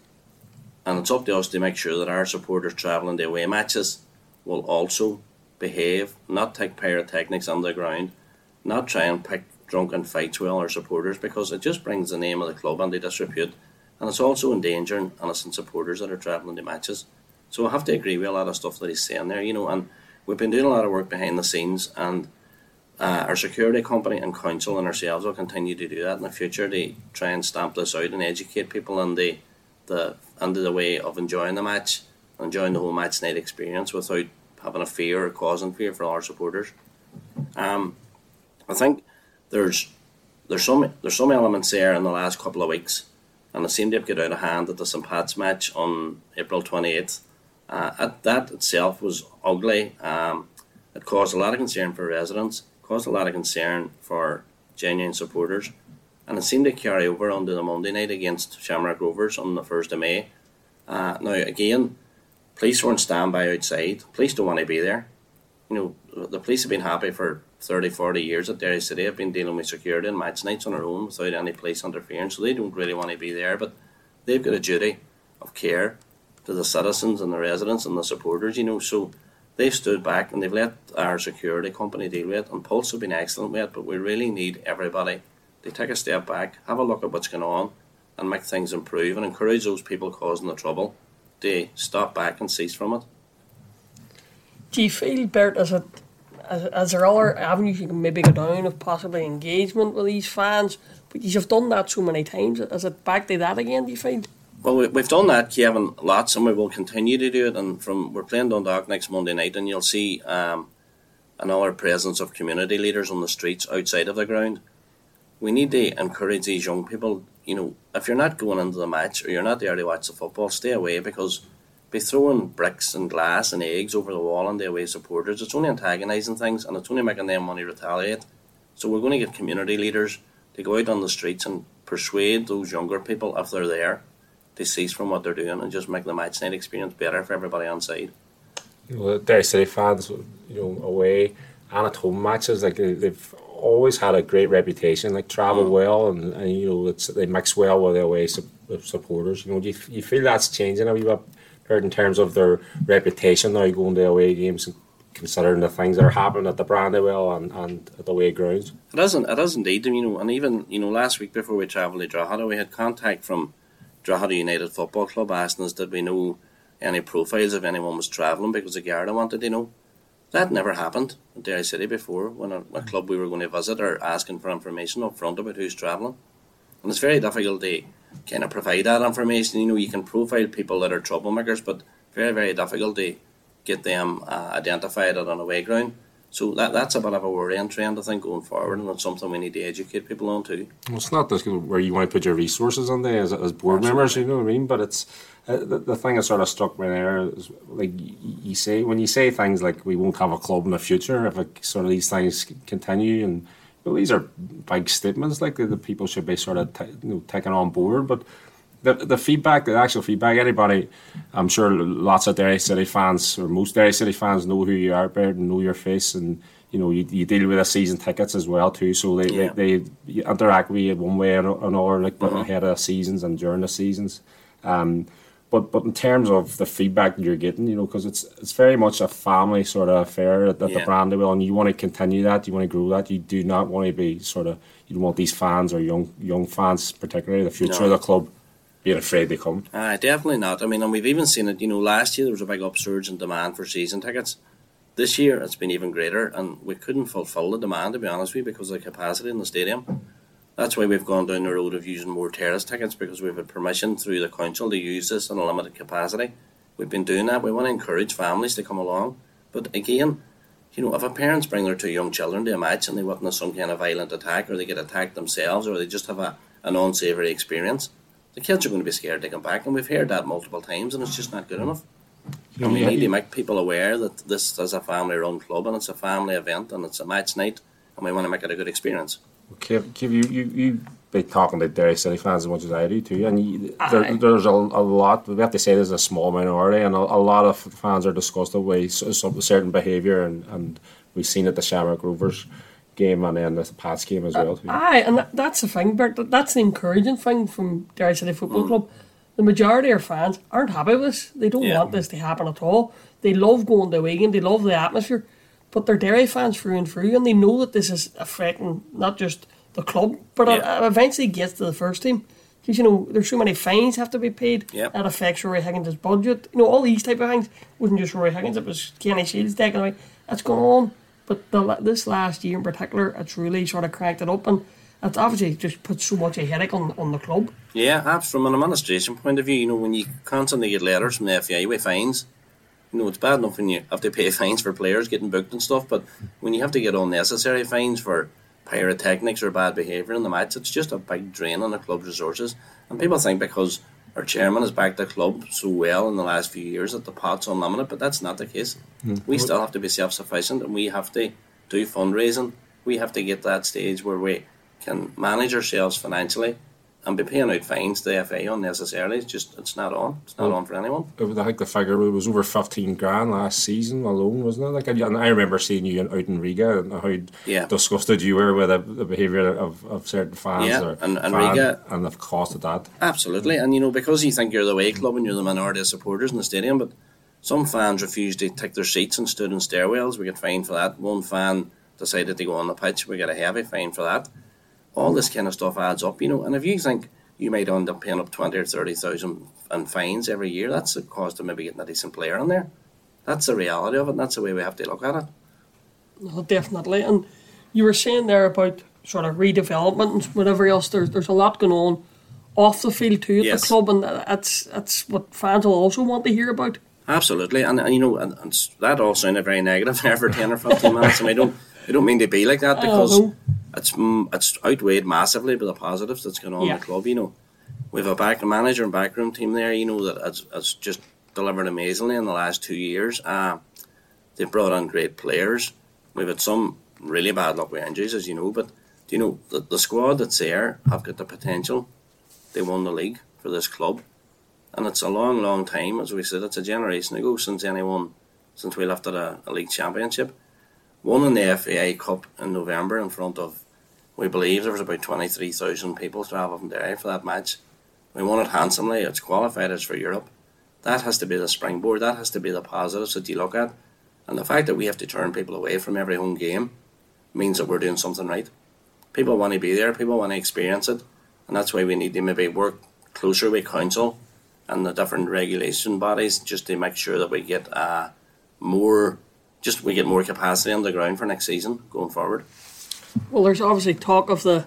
And it's up to us to make sure that our supporters travelling to away matches will also behave, not take pyrotechnics on the ground, not try and pick drunken fights with all our supporters because it just brings the name of the club under disrepute and it's also endangering innocent supporters that are travelling to matches. So I have to agree with a lot of stuff that he's saying there, you know, and we've been doing a lot of work behind the scenes, and uh, our security company and council and ourselves will continue to do that in the future to try and stamp this out and educate people on the the under the way of enjoying the match, enjoying the whole match night experience without having a fear or causing fear for our supporters. Um, I think there's there's some there's some elements there in the last couple of weeks, and it seemed to have got out of hand at the St Pat's match on April twenty eighth uh, that itself was ugly. Um, it caused a lot of concern for residents, caused a lot of concern for genuine supporters, and it seemed to carry over onto the Monday night against Shamrock Rovers on the 1st of May. Uh, now, again, police were on standby outside. Police don't want to be there. You know, the police have been happy for 30, 40 years at Derry City, have been dealing with security and match nights on their own without any police interference, so they don't really want to be there, but they've got a duty of care to the citizens and the residents and the supporters, you know. So they've stood back and they've let our security company deal with it. And Pulse have been excellent with it, but we really need everybody to take a step back, have a look at what's going on, and make things improve and encourage those people causing the trouble to stop back and cease from it. Do you feel, Bert, as it as, there are other avenues you can maybe go down of possibly engagement with these fans, but you've done that so many times. Is it back to that again, do you feel? Well, we, have done that, Kevin, lots, and we will continue to do it. And from we're playing Dundalk next Monday night, and you'll see um, another presence of community leaders on the streets outside of the ground. We need to encourage these young people. You know, if you're not going into the match or you're not there to watch the football, stay away because be throwing bricks and glass and eggs over the wall on the away supporters. It's only antagonising things, and it's only making them money retaliate. So we're going to get community leaders to go out on the streets and persuade those younger people if they're there to cease from what they're doing and just make the match night experience better for everybody on side. You know, Derry City fans, you know, away and at home matches, like they've always had a great reputation, like travel mm. well and, and, you know it's, they mix well with the away su- supporters. You know, do you, you feel that's changing a wee bit in terms of their reputation now going to away games and considering the things that are happening at the Brandywell and, and at the away grounds. It doesn't. It does indeed. You know, and even you know, last week before we travelled to Drogheda, we had contact from Drogheda United Football Club asking us did we know any profiles if anyone was travelling because the Garda wanted to know. That never happened at Derry City before when a, a, club we were going to visit are asking for information up front about who's travelling. And it's very difficult to kind of provide that information. You know, you can profile people that are troublemakers, but very, very difficult to get them uh, identified at an away ground. So that that's a bit of a worrying trend, I think, going forward, and it's something we need to educate people on too. Well, it's not just where you want to put your resources on there as, as board members, you know what I mean? But it's uh, the, the thing that sort of struck me there is like you, you say when you say things like we won't have a club in the future if it, sort of these things continue and well, these are big statements like that people should be sort of t- you know, taken on board, but the the feedback, the actual feedback, anybody, I'm sure lots of Derry City fans or most Derry City fans know who you are, Bert, and know your face, and you know you, you deal with the season tickets as well too. So they Yeah. they, they interact with you one way or another, like Mhm. ahead of the seasons and during the seasons. Um, but but in terms of the feedback that you're getting, you know, because it's it's very much a family sort of affair at, at Yeah. the Brandywell, and you want to continue that, you want to grow that. You do not want to be sort of you don't want these fans or young young fans, particularly the future No. of the club, being afraid they come. Uh, definitely not. I mean, and we've even seen it. You know, last year there was a big upsurge in demand for season tickets. This year it's been even greater, and we couldn't fulfil the demand to be honest with you because of the capacity in the stadium. That's why we've gone down the road of using more terrace tickets because we've had permission through the council to use this in a limited capacity. We've been doing that. We want to encourage families to come along, but again, you know, if a parents bring their two young children to a match and they witness some kind of violent attack, or they get attacked themselves, or they just have a, an unsavoury experience, the kids are going to be scared to come back, and we've heard that multiple times, and it's just not good enough. And we need to make people aware that this is a family-run club, and it's a family event, and it's a match night, and we want to make it a good experience. Kev, Kev you, you, you be talking to Derry City fans as much as I do too, and you, Aye. there, there's a, a lot. We have to say there's a small minority, and a, a lot of fans are disgusted with some certain behaviour, and, and we've seen it the Shamrock Rovers game and then the Pats game as well too. Aye, and that, that's the thing, Bert. that- That's the encouraging thing from Derry City Football Club. The majority of fans aren't happy with this. They don't Yeah. want this to happen at all. They love going to Wigan. They love the atmosphere, but they're Derry fans through and through, and they know that this is affecting not just the club, but Yeah. it eventually gets to the first team. Because you know, there's so many fines have to be paid. Yep. That affects Rory Higgins' budget. You know, all these type of things. Wasn't just Rory Higgins; it was Kenny Shiels taken away. That's going on. But the, this last year in particular, it's really sort of cracked it up, and it's obviously just put so much a headache on, on the club. Yeah, perhaps from an administration point of view, you know, when you constantly get letters from the FAI with fines, you know, it's bad enough when you have to pay fines for players getting booked and stuff, but when you have to get unnecessary fines for pyrotechnics or bad behaviour in the match, it's just a big drain on the club's resources. And people think because our chairman has backed the club so well in the last few years that the pot's unlimited, but that's not the case. Hmm. We still have to be self sufficient and we have to do fundraising. We have to get to that stage where we can manage ourselves financially and be paying out fines to the FA unnecessarily. It's just it's not on. It's not Well- on for anyone. I think the figure was over fifteen grand last season alone, wasn't it? Like, and I remember seeing you out in Riga and how Yeah. disgusted you were with the, the behaviour of, of certain fans Yeah, or and- and fan- Riga- and the cost of that. Absolutely, and you know because you think you're the away club and you're the minority of supporters in the stadium, but some fans refused to take their seats and stood in stairwells. We get fined for that. One fan decided to go on the pitch. We get a heavy fine for that. All this kind of stuff adds up, you know. And if you think you might end up paying up twenty or thirty thousand in fines every year, that's the cost of maybe getting a decent player in there. That's the reality of it. and That's the way we have to look at it. No, definitely. And you were saying there about sort of redevelopment and whatever else. There's there's a lot going on off the field too at Yes. the club, and that's that's what fans will also want to hear about. Absolutely, and, and you know, and, and that all sounded very negative there for ten or fifteen minutes, and I don't, I don't mean to be like that Oh, because. It's mm, it's outweighed massively by the positives that's going on Yeah. in the club. You know, we have a back manager and backroom team there. You know that has, has just delivered amazingly in the last two years. Uh, they've brought on great players. We've had some really bad luck with injuries, as you know, but do you know the, the squad that's there have got the potential. They won the league for this club and it's a long, long time. As we said, it's a generation ago since anyone, since we lifted a, a league championship. Won in the FAI Cup in November in front of, we believe there was about twenty three thousand people travelling Derry for that match. We won it handsomely. It's qualified us for Europe. That has to be the springboard. That has to be the positives that you look at, and the fact that we have to turn people away from every home game means that we're doing something right. People want to be there. People want to experience it, and that's why we need to maybe work closer with council and the different regulation bodies just to make sure that we get uh, more, just we get more capacity on the ground for next season going forward. Well, there's obviously talk of the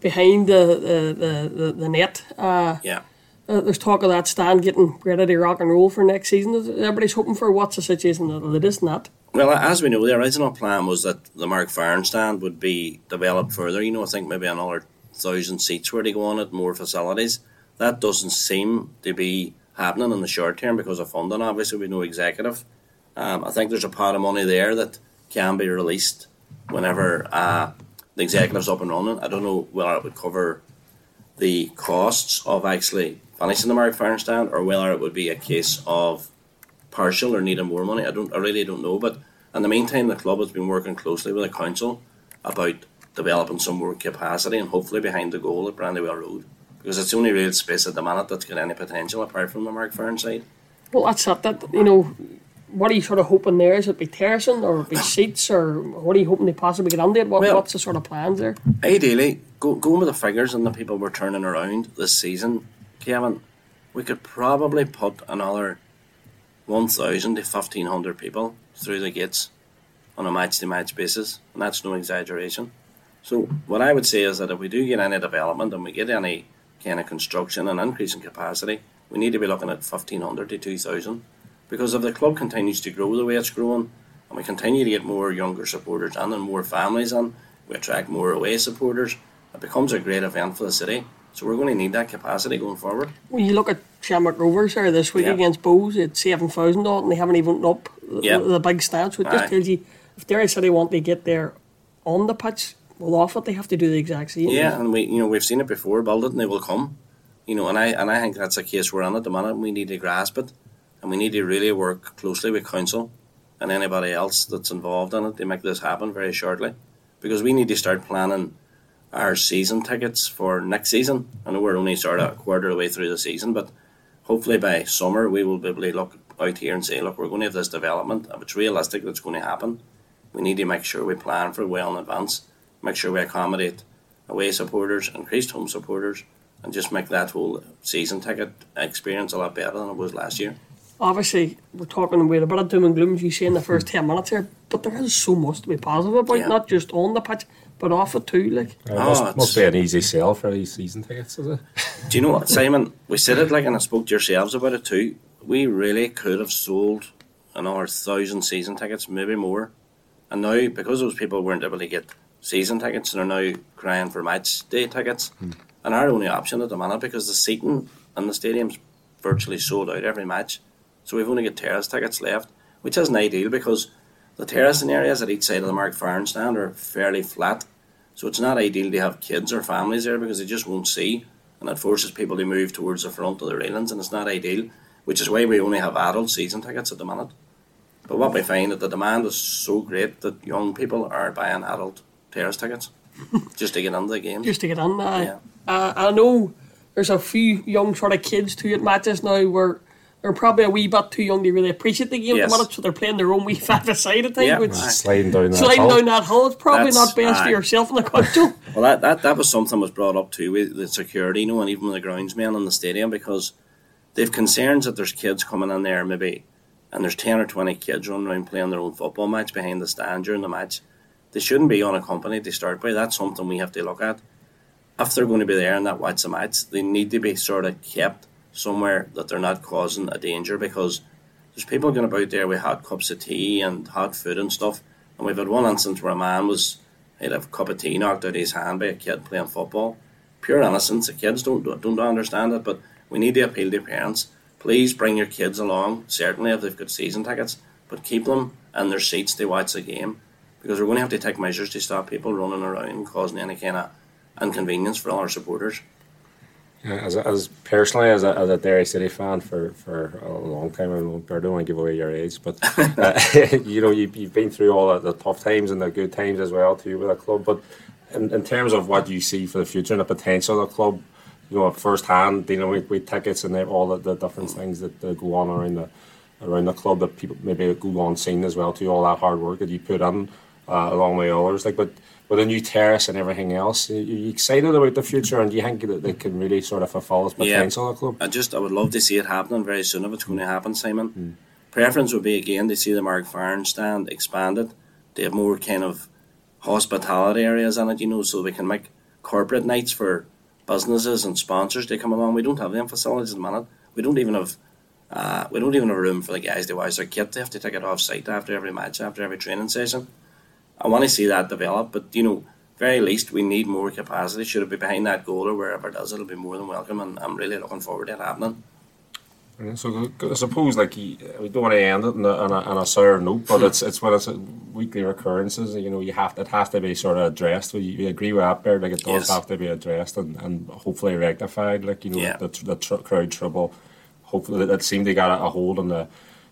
behind the the the, the, the net. Uh, Yeah. uh, there's talk of that stand getting ready to rock and roll for next season. Everybody's hoping for what's the situation that it is not. Well, as we know, the original plan was that the Mark Farren stand would be developed further. You know, I think maybe another thousand seats were to go on it, more facilities. That doesn't seem to be happening in the short term because of funding. Obviously, we know executive. Um, I think there's a pot of money there that can be released whenever uh, the executive's up and running. I don't know whether it would cover the costs of actually finishing the Mark Farren stand or whether it would be a case of partial or needing more money. I don't. I really don't know. But in the meantime, the club has been working closely with the council about developing some more capacity and hopefully behind the goal at Brandywell Road because it's the only real space at the minute that's got any potential apart from the Mark Farren side. Well, that's it. That you know, what are you sort of hoping there? Is it be terracing or be seats or what are you hoping they possibly get under it? What, Well- what's the sort of plans there? Ideally, go, going with the figures and the people we're turning around this season, Kevin, we could probably put another 1,000 to 1,500 people through the gates on a match to match basis, and that's no exaggeration. So, what I would say is that if we do get any development and we get any kind of construction and increase in capacity, we need to be looking at 1,500 to 2,000. Because if the club continues to grow the way it's growing, and we continue to get more younger supporters and then more families in, we attract more away supporters, it becomes a great event for the city. So we're going to need that capacity going forward. When you look at Shamrock Rovers there this week Yeah. against Bohs, it's seven thousand odd, and they haven't even up the, Yeah. the big stand. So it just Aye. tells you if Derry City want to get there on the pitch, well, off it they have to do the exact same. Yeah, and we you know we've seen it before. Build it and they will come. You know, and I and I think that's a case we're in at the minute. We need to grasp it, and we need to really work closely with council and anybody else that's involved in it to make this happen very shortly, because we need to start planning our season tickets for next season. I know we're only sort of a quarter of the way through the season, but hopefully by summer we will be able to look out here and say, look, we're going to have this development. If it's realistic that's going to happen, we need to make sure we plan for well in advance, make sure we accommodate away supporters, increased home supporters, and just make that whole season ticket experience a lot better than it was last year. Obviously, we're talking with a bit of doom and gloom, as you say, in the mm-hmm. first ten minutes here, but there is so much to be positive about, Yeah. not just on the pitch, but off it too. Like, uh, It Oh, must, it's- must be an easy sell for these season tickets, is it? Do you know what, Simon? We said it like, and I spoke to yourselves about it too. We really could have sold another thousand season tickets, maybe more. And now, because those people weren't able to get season tickets, they're now crying for match day tickets. Hmm. And our only option at the minute, because the seating in the stadium's virtually sold out every match, so we've only got terrace tickets left, which isn't ideal because the terracing areas at each side of the Mark Farren stand are fairly flat. So it's not ideal to have kids or families there because they just won't see, and it forces people to move towards the front of the railings, and it's not ideal. Which is why we only have adult season tickets at the minute. But what we find that the demand is so great that young people are buying adult terrace tickets just to get into the game. just to get in. Uh, Yeah. uh, I know there's a few young sort of kids too at matches now where they're probably a wee bit too young to really appreciate the game at Yes. the minute, so they're playing their own wee five-a-side thing, Yeah. which Aye. Sliding down that sliding hill. down that hill. It's probably That's- not best for yourself and the council. Well, that, that, that was something was brought up too with the security, you know, and even with the groundsmen in the stadium because they've concerns that there's kids coming in there maybe, and there's 10 or 20 kids running around playing their own football match behind the stand during the match. They shouldn't be unaccompanied to start by. That's something we have to look at. If they're going to be there and that watch the match, they need to be sort of kept somewhere that they're not causing a danger because there's people going about there with hot cups of tea and hot food and stuff. And we've had one instance where a man was had a cup of tea knocked out of his hand by a kid playing football. Pure innocence. The kids don't don't understand it, but we need to appeal to parents. Please bring your kids along. Certainly, if they've got season tickets, but keep them in their seats to watch the game, because we're going to have to take measures to stop people running around causing any kind of inconvenience for all our supporters. Yeah, as, as personally as a, as a Derry City fan for, for a long time, I don't, I don't want to give away your age, but uh, you know you, you've been through all the, the tough times and the good times as well too with the club. But in, in terms of what you see for the future and the potential of the club, you know, firsthand, you know, with, with tickets and all the, the different things that, that go on around the around the club that people maybe go on seen as well too, all that hard work that you put in uh, along with others, like but with a new terrace and everything else, are you excited about the future and do you think that they can really sort of fulfil its Yeah. potential the club? I just I would love to see it happening very soon if it's going to happen, Simon. Preference would be again to see the Mark Farren stand expanded. They have more kind of hospitality areas in it, you know, so we can make corporate nights for businesses and sponsors to come along. We don't have them facilities at the minute. We don't even have Uh, we don't even have room for the guys to wash their kit. They have to take it off site after every match, after every training session. I want to see that develop, but you know, very least we need more capacity. Should it be behind that goal or wherever it does, it'll be more than welcome, and I'm really looking forward to it happening. So I suppose like we don't want to end it on a, on a, sour note, but it's it's when it's weekly recurrences. You know, you have to, it has to be sort of addressed. We, you agree with that, Bert? Like it does Yes. have to be addressed and, and hopefully rectified. Like you know, Yeah. the, the tr- crowd trouble. Hopefully, that seemed they got a, a hold on the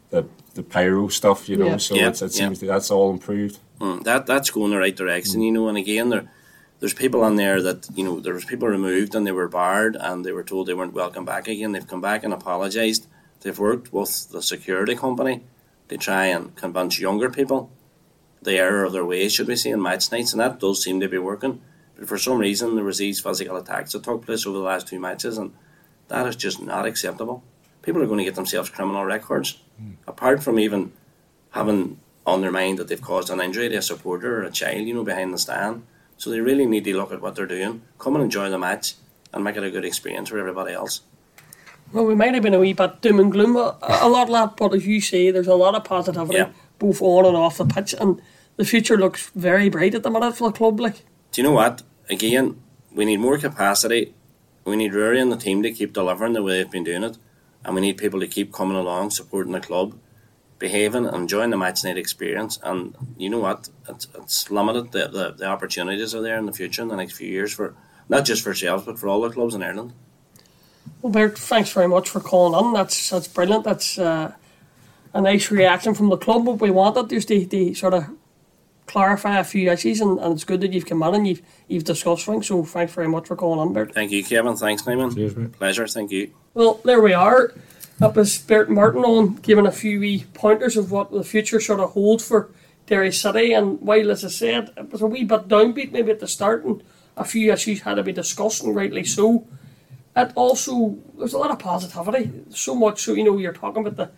the the pyro stuff. You know, Yeah. so Yeah, it's, it yeah. seems to, that's all improved. Mm, that that's going the right direction, you know. And again, there there's people on there that you know there was people removed and they were barred and they were told they weren't welcome back again. They've come back and apologised. They've worked with the security company to try and convince younger people the error of their ways, should we say, in match nights, and that does seem to be working. But for some reason, there was these physical attacks that took place over the last two matches, and that is just not acceptable. People are going to get themselves criminal records, apart from even having on their mind that they've caused an injury to a supporter or a child, you know, behind the stand. So they really need to look at what they're doing, come and enjoy the match, and make it a good experience for everybody else. Well, we might have been a wee bit doom and gloom a, a lot that, but as you say, there's a lot of positivity Yeah. both on and off the pitch, and the future looks very bright at the minute for the club. Like, Do you know what? Again, we need more capacity. We need Rory and the team to keep delivering the way they've been doing it, and we need people to keep coming along, supporting the club, behaving, enjoying the match night experience. And you know what? It's, it's limited. The, the, the opportunities are there in the future in the next few years for not just for ourselves, but for all the clubs in Ireland. well, Bert, thanks very much for calling on. That's that's brilliant. That's uh, a nice reaction from the club. What we wanted just the, to sort of clarify a few issues, and, and it's good that you've come in and you've you've discussed things. So thanks very much for calling on, Bert. Thank you, Kevin. Thanks, Neiman. Cheers, mate. Pleasure. Thank you. Well, there we are. That was Bert Martin on giving a few wee pointers of what the future sort of holds for Derry City. And while, as I said, it was a wee bit downbeat maybe at the start, and a few issues had to be discussed, and rightly so. It also there's a lot of positivity. So much so, you know, you're talking about the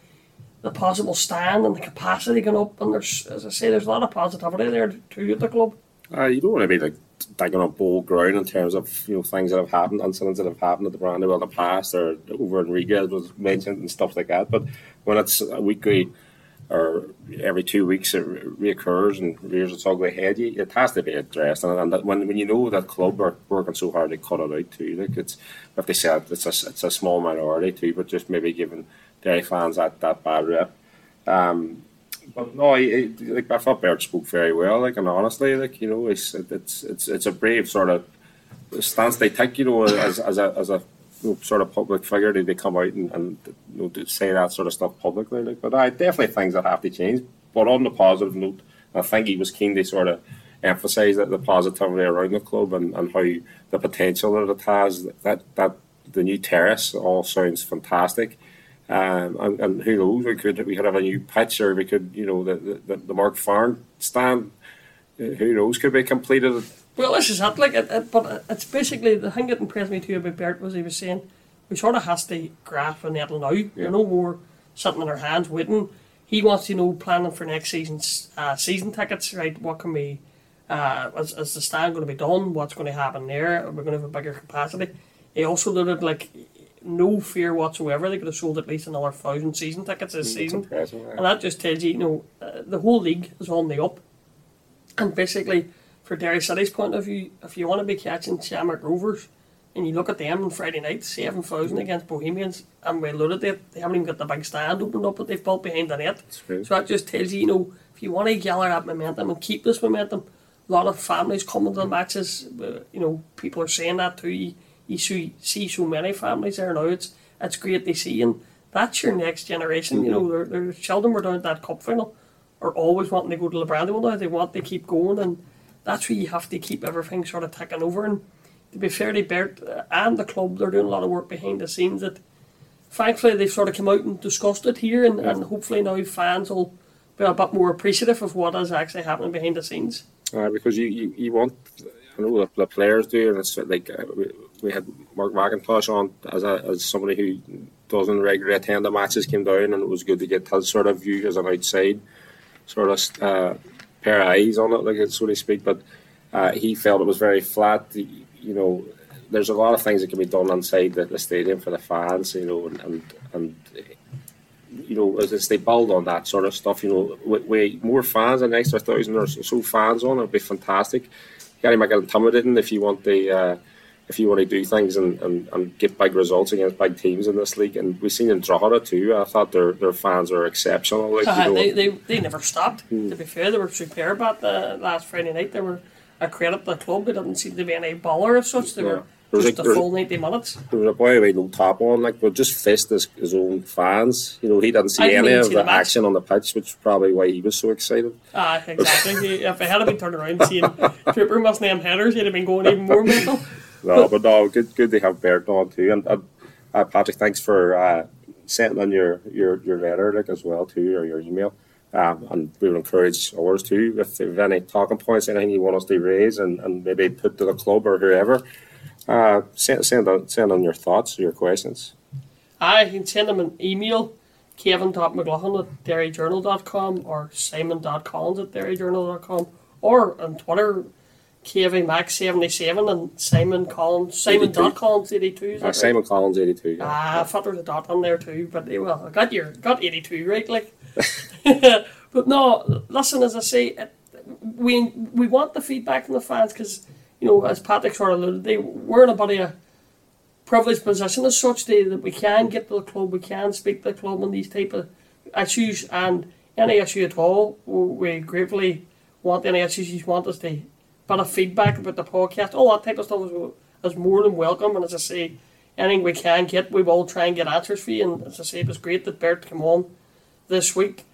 the possible stand and the capacity going up, and there's, as I say, there's a lot of positivity there too at the club. Uh, you don't want to be like digging up bold ground in terms of you know things that have happened, incidents that have happened at the Brandywell in the past, or over in Riga was mentioned and stuff like that. But when it's a weekly or every two weeks it reoccurs and rears its ugly head, it has to be addressed. And, and when when you know that club are working so hard to cut it out too, like it's if they said it's a it's a small minority too, but just maybe giving Derry fans that that bad rep. Um, but no, I, I, like I thought Bert spoke very well. Like and honestly, like you know, it's it's it's it's a brave sort of stance they take. You know, as as a as a you know, sort of public figure, they, they come out and, and you know say that sort of stuff publicly. Like, but I definitely things that have to change. But on the positive note, I think he was keen to sort of emphasise that the positivity around the club and, and how the potential that it has. That that the new terrace all sounds fantastic. Um, and, and who knows? We could we could have a new pitch, or we could, you know, the the, the Mark Farren stand. uh, Who knows? Could be completed. Well, this is it. Like, it, it, but it's basically the thing that impressed me too about Bert was he was saying we sort of has to grasp a nettle now. Yeah. We're no more sitting in our hands waiting. He wants to know planning for next season's uh, season tickets. Right? What can we? Uh, is, is the stand going to be done? What's going to happen there? Are we going to have a bigger capacity? He also noted like no fear whatsoever. They could have sold at least another thousand season tickets this It's season. And that just tells you, you know, uh, the whole league is on the up. And basically, for Derry City's point of view, if you want to be catching Shamrock Rovers, and you look at them on Friday night, 7,000 against Bohemians, and we loaded it, they haven't even got the big stand opened up that they've built behind the net. So that just tells you, you know, if you want to gather that momentum and keep this momentum, a lot of families coming to the matches, uh, you know, people are saying that too. You, you see, see so many families there now, it's, it's great to see, and that's your next generation. You know, their, their children were down at that cup final, are always wanting to go to the Brandywell now. They want to keep going, and that's where you have to keep everything sort of ticking over. And to be fair to Bert uh, and the club, they're doing a lot of work behind the scenes that thankfully they've sort of come out and discussed it here, and, and hopefully now fans will be a bit more appreciative of what is actually happening behind the scenes. Uh, because you, you, you want, I know the, the players do, and it's like uh, we, had Mark McIntosh on as a, as somebody who doesn't regularly attend the matches, came down, and it was good to get his sort of view as an outside sort of uh, pair of eyes on it, like so to speak. But uh, he felt it was very flat. You know, there's a lot of things that can be done inside the, the stadium for the fans. You know, and and, and you know, as they build on that sort of stuff, you know, with, with more fans, an extra thousand or so fans on, it'd be fantastic. You gotta make it intimidating if you want the. Uh, if you want to do things and, and, and get big results against big teams in this league, and we've seen in Drogheda too. I thought their their fans are exceptional. Like, Uh, they, they, they never stopped. To be fair, they were superb at the last Friday night. They were a credit to the club. There didn't seem to be any baller as such. They Yeah. were There was just like- a full 90 minutes. there was a boy with no top on, like, but just fist his, his own fans. You know, he didn't see I any of the, the action on the pitch, which is probably why he was so excited. Ah, exactly. He- if I had been turned around seen Trooper must name headers, he'd have been going even more mental. No, but no, good, good to have Bert on too. And uh, uh, Patrick, thanks for uh, sending in your, your, your letter like as well too, or your email. Um, and we would encourage ours too. If have any talking points, anything you want us to raise, and, and maybe put to the club or whoever, uh, send send on, send on your thoughts, your questions. I can send them an email, kevin.mclaughlin at derryjournal.com or simon.collins at derryjournal.com or on Twitter, kvmax77 and Simon Collins, simon.collins82. Is that Uh, right? Simon Collins, eighty two. Yeah. Ah, I thought there was a dot on there too, but well, I got your got eighty two right, like. but no, listen, as I say, it, we we want the feedback from the fans because you know, as Patrick sort of alluded, they we're in a bit of a privileged position as such they, that we can get to the club, we can speak to the club on these type of issues and any issue at all. We we gratefully want any issues you want us to bit of feedback about the podcast, all that type of stuff is, is more than welcome. And as I say, anything we can get, we will try and get answers for you. And as I say, it was great that Bert came on this week.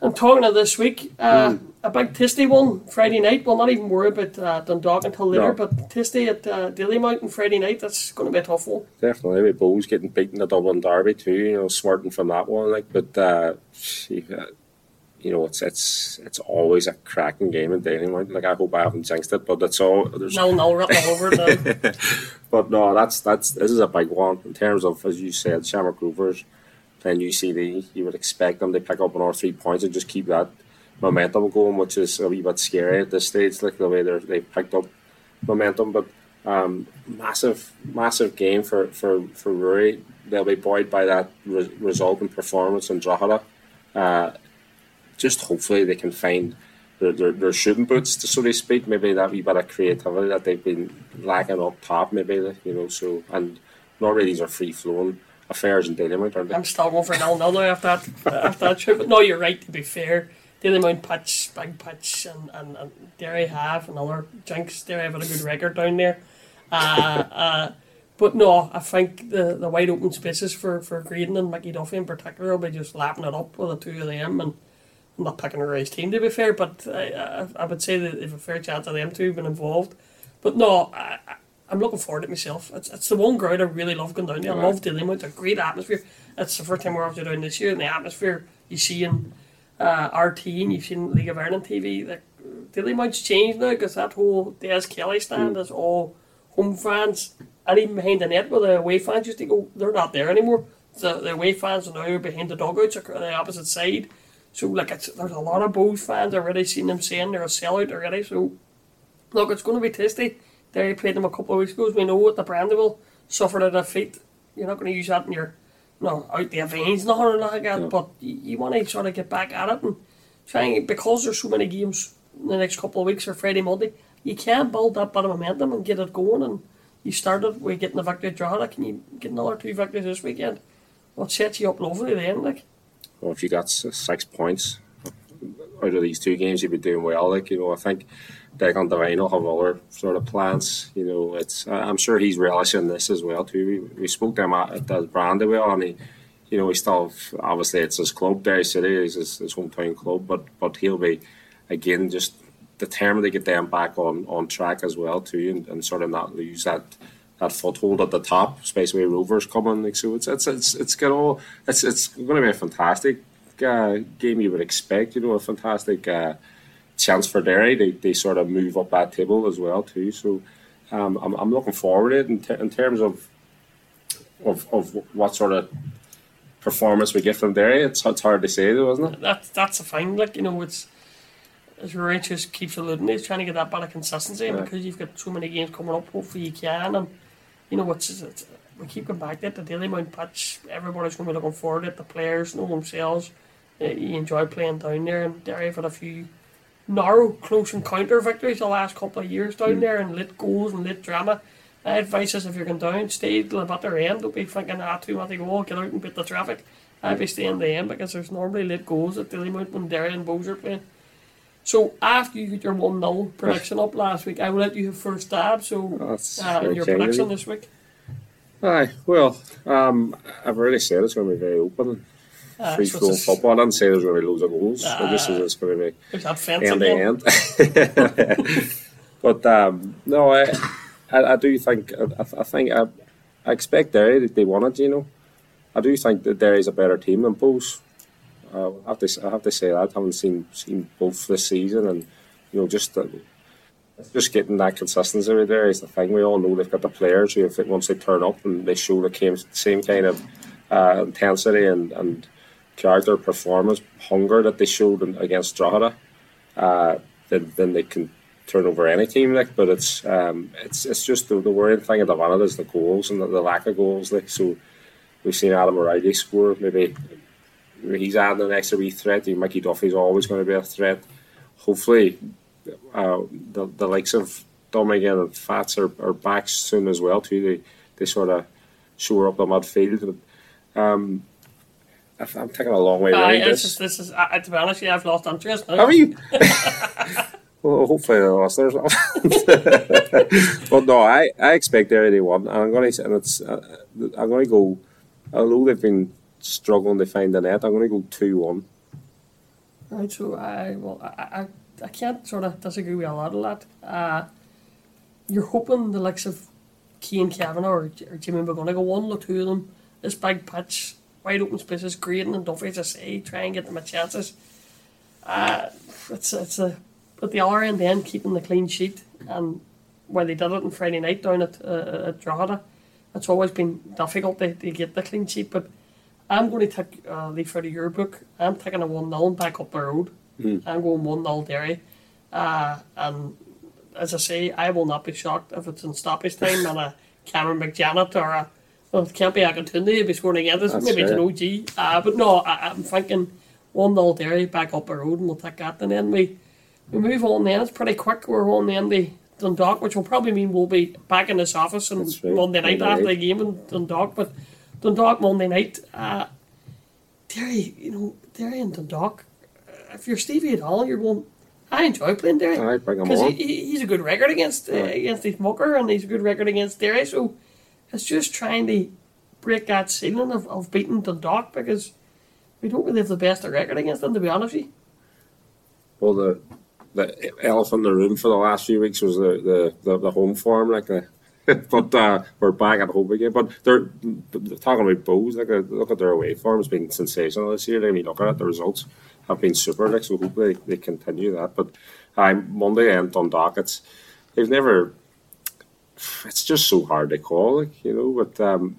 And talking of this week, uh, a big Tisty one Friday night. We'll not even worry about uh, Dundalk until later, No. but Tisty at uh, Dalymount Friday night, that's going to be a tough one. Definitely, with Bohs getting beaten the Dublin Derby too. You know, smarting from that one. Like, but uh, you know, it's it's it's always a cracking game in Daily. Like, I hope I haven't jinxed it, but that's all there's. No, no, all over it. But no, that's that's this is a big one in terms of as you said, Shamrock Rovers playing UCD. You would expect them to pick up another three points and just keep that momentum going, which is a wee bit scary at this stage. Like the way they're they picked up momentum, but um, massive massive game for for for Rory. They'll be buoyed by that re- result and performance in Drogheda. Uh, just hopefully they can find their, their, their shooting boots, to, so to speak. Maybe that wee bit of creativity that they've been lacking up top. Maybe you know. So and not really these are free flowing affairs in Dalymount, aren't they? I'm still going for nil nil after that after that. But no, you're right. To be fair, Dalymount pitch, big pitch, and and, and Derry have another jinx. Derry have a good record down there. Uh, uh, but no, I think the, the wide open spaces for for Graydon and Mickey Duffy in particular will be just lapping it up with the two of them and. I'm not picking a race team to be fair, but I, I, I would say that if a fair chance of them two being involved. But no, I, I'm looking forward to it myself. It's, it's the one ground I really love going down there. I love dealing with a great atmosphere. It's the first time we're actually down this year, and the atmosphere you see in uh, RT and you've seen League of Ireland TV. Like, Daily much changed now because that whole Des Kelly stand is all home fans, and even behind the net where the away fans used to go, they're not there anymore. The, the away fans are now behind the dugouts on the opposite side. So like it's, there's a lot of Bohs fans already seen them saying they're a sellout already. So look, it's going to be tasty. They played them a couple of weeks ago. As we know what the Brandywell suffered a defeat. You're not going to use that in your, you know, out the veins, nothing like that. But you, you want to sort of get back at it and trying because there's so many games in the next couple of weeks or Friday, Monday. You can build that bit of momentum and get it going. And you started with getting the victory at Drogheda. Can you get another two victories this weekend? What sets you up lovely then, like. Well, if you got six points out of these two games, you'd be doing well. Like you know, I think Declan Devine will have other sort of plans. You know, it's I'm sure he's relishing this as well too. We, we spoke to him at, at the Brandywell, and he, you know, he still obviously it's his club, Derry City is his, his hometown club, but but he'll be again just determined to get them back on on track as well too, and, and sort of not lose that. That foothold at the top, especially with Rovers coming, like so. It's it's it's it's got all. It's it's going to be a fantastic uh, game. You would expect, you know, a fantastic uh, chance for Derry. They, they sort of move up that table as well too. So um, I'm, I'm looking forward to it in, t- in terms of, of of what sort of performance we get from Derry. It's, it's hard to say though, isn't it? that's that's a fine. Like you know, it's as just keeps alluding, he's trying to get that bit of consistency, Yeah. because you've got so many games coming up, hopefully you can. And you know, it's, it's we keep going back to it. The Dalymount pitch, everybody's going to be looking forward to it. The players know themselves. Uh, you enjoy playing down there, and Derry have had a few narrow, close encounter victories the last couple of years down there, and lit goals and lit drama. My advice is if you're going down, stay till the bitter end. Don't be thinking, ah, two minutes to go, get out and beat the traffic. I'd be staying the end because there's normally lit goals at Dalymount when Derry and Bohs are playing. So after you get your 1 0 prediction up last week, I will let you have first stab. So That's uh, your kind prediction this week. Aye, well, um, I've already said it's going to be very open, Uh, free so flow football. I didn't say there's going to be loads of goals. I just said it's going to be There's that fence end to end. but um, no, I, I, I do think I, I think I, I expect Derry that they want it. You know, I do think that Derry's a better team than Bulls. Uh, I have to I have to say that I haven't seen seen both this season, and you know just the, just getting that consistency there is the thing. We all know they've got the players who, if it, once they turn up and they show the same, kind of uh, intensity and, and character, performance, hunger that they showed in, against Drogheda, uh, then, then they can turn over any team. Like, but it's um, it's it's just the, the worrying thing at the minute is the goals and the, the lack of goals. Like, so we've seen Adam O'Reilly score. Maybe he's adding an extra wee threat. Mickey Duffy's always going to be a threat. Hopefully, uh, the, the likes of Dummigan and Fats are, are back soon as well too. They they sort of shore up the midfield. But, um, I- I'm taking a long way around this. just, this is, uh, to be honest, you, I've lost interest. now. Have you? well, hopefully the listeners. but no, I, I expect Derry to win, and I'm going to and it's uh, I'm going to go. Although they've been struggling to find the net, I'm going to go two one. Right, so I well, I, I, I can't sort of disagree with a lot of that. Uh, you're hoping the likes of Keane Kavanagh or, or Jimmy McGonigle, one or two of them, this big pitch, wide open spaces, Graydon and Duffy, as I say, try and get them a chances. Uh, it's it's a but the other end then keeping the clean sheet and where they did it on Friday night down at uh, at Drogheda, it's always been difficult to, to get the clean sheet, but. I'm going to take uh, leaf out of your book. I'm taking a 1 0 back up the road. I'm going 1 0 Derry. Uh, and as I say, I will not be shocked if it's in stoppage time and a Cameron McJannet or a. Well, it can't be Akintunde if he's scoring again. This maybe it's an. OG. Uh, but no, I, I'm thinking 1 0 Derry back up the road and we'll take that. And then we, we move on then. It's pretty quick. We're on then to Dundalk, which will probably mean we'll be back in this office on Monday night after the game in Dundalk. But Dundalk Monday night. Uh, Derry, you know, Derry and Dundalk. uh, If you're Stevie at all, you're going. I enjoy playing Derry Aye, bring 'em because on. he, he, he's a good record against uh, against his mucker and he's a good record against Derry. So it's just trying to break that ceiling of, of beating Dundalk because we don't really have the best record against them, to be honest with you. Well, the the elephant in the room for the last few weeks was the the, the, the home form, like the. but uh, we're back at home again. But they're, they're talking about Bohs. Like, look at their away form; it's been sensational this year. I mean, look at it; the results have been super. Like, so hopefully they continue that. But um, Monday and Dundalk, it's they've never. It's just so hard to call, like you know. But um,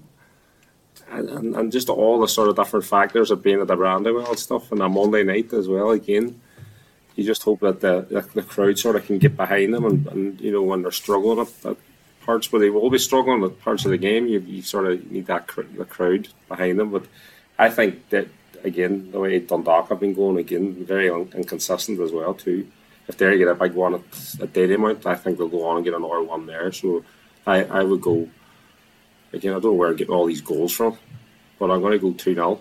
and, and, just all the sort of different factors of being at the Brandywell and stuff, and a Monday night as well. Again, you just hope that the the, crowd sort of can get behind them, and, and you know when they're struggling parts where they will be struggling at parts of the game, you, you sort of need that cr- the crowd behind them. But I think that again, the way Dundalk have been going again, very un- inconsistent as well too. If they get a big one at, at Dalymount, I think they'll go on and get another one there. So I, I would go again. I don't know where I'm getting all these goals from, but I'm going to go two 0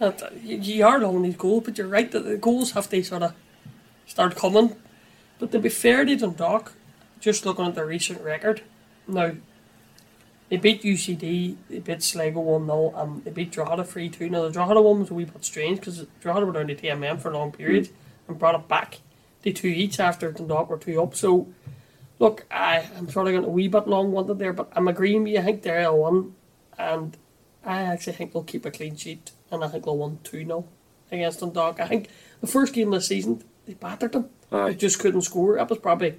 uh, you, are long these goals, but you're right that the goals have to sort of start coming. But to be fair to Dundalk, just looking at their recent record, now they beat UCD, they beat Sligo 1 0, and um, they beat Drogheda 3 2. Now, the Drogheda one was a wee bit strange because Drogheda were down to TMM for a long period mm. and brought it back to two each after Dundalk were two up. So, look, I, I'm sort of going a wee bit long winded there, but I'm agreeing with you. I think they're 1 and I actually think they'll keep a clean sheet, and I think they'll win 2 0 against Dundalk. I think the first game of the season, they battered them. Aye. They just couldn't score. That was probably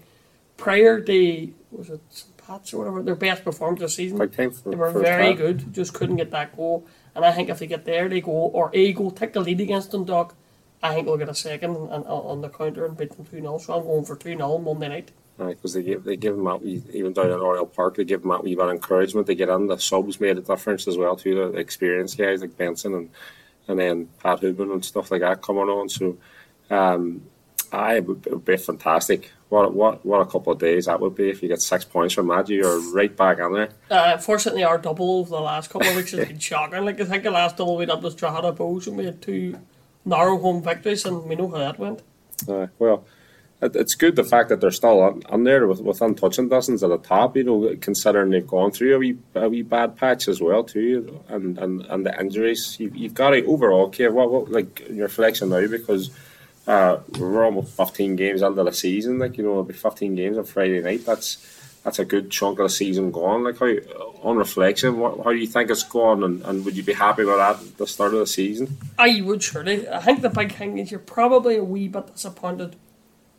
prior to, was it St. Pat's or whatever, their best performance this season. Big time for They were very good, just couldn't get that goal. And I think if they get there, they go, or a goal, take the lead against Dundalk, I think they'll get a second and, and on the counter and beat them 2 0. So I'm going for 2 0 Monday night. Right, because they give they give them out even down at Oriel Park they give them out wee bit of encouragement They get in. The subs made a difference as well too. The experienced guys like Benson and and then Pat Hoban and stuff like that coming on. So um, I it would, it would be fantastic. What what what a couple of days that would be if you get six points from that. You're right back in there. Uh, fortunately, our double over the last couple of weeks has been shocking. Like I think the last double we did was Drogheda Bohs and we had two narrow home victories, and we know how that went. Uh, well, it, it's good the fact that they're still on, on there with, within touching distance at the top. You know, considering they've gone through a wee, a wee bad patch as well too, and and, and the injuries. You, you've got to overall, Kev, what, what like your reflection now because. Uh, we're almost 15 games under the season. Like you know, it'll be 15 games on Friday night. That's that's a good chunk of the season gone. Like how, on reflection, what, how do you think it's gone, and, and would you be happy with that at the start of the season? I would surely. I think the big thing is you're probably a wee bit disappointed.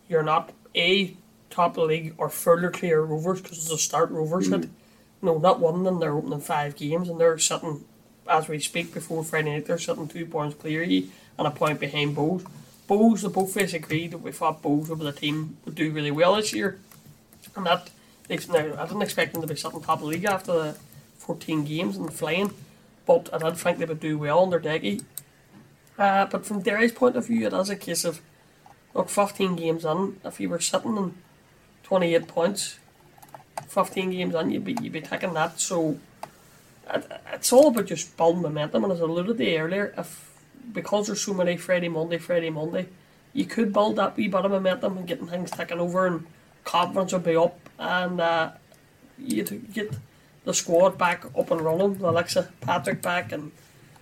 You're not a top of the league or further clear Rovers because it's a start Rovers mm. had. No, not one of them. They're opening five games and they're sitting, as we speak, before Friday night. They're sitting two points clear and a point behind Bohs. Bohs, the both of us agreed that we thought Bohs over the team would do really well this year, and that now I didn't expect them to be sitting top of the league after the 14 games and flying, but I did think they would do well under Decky. Uh, but from Derry's point of view, it is a case of look, 15 games in, if you were sitting on 28 points, 15 games in, you'd be, you'd be taking that. So it, it's all about just building momentum, and as I alluded to earlier, if because there's so many Friday, Monday, Friday, Monday, you could build that wee bit of momentum and getting things taken over and confidence would be up and uh, you get the squad back up and running. Alexa Patrick back and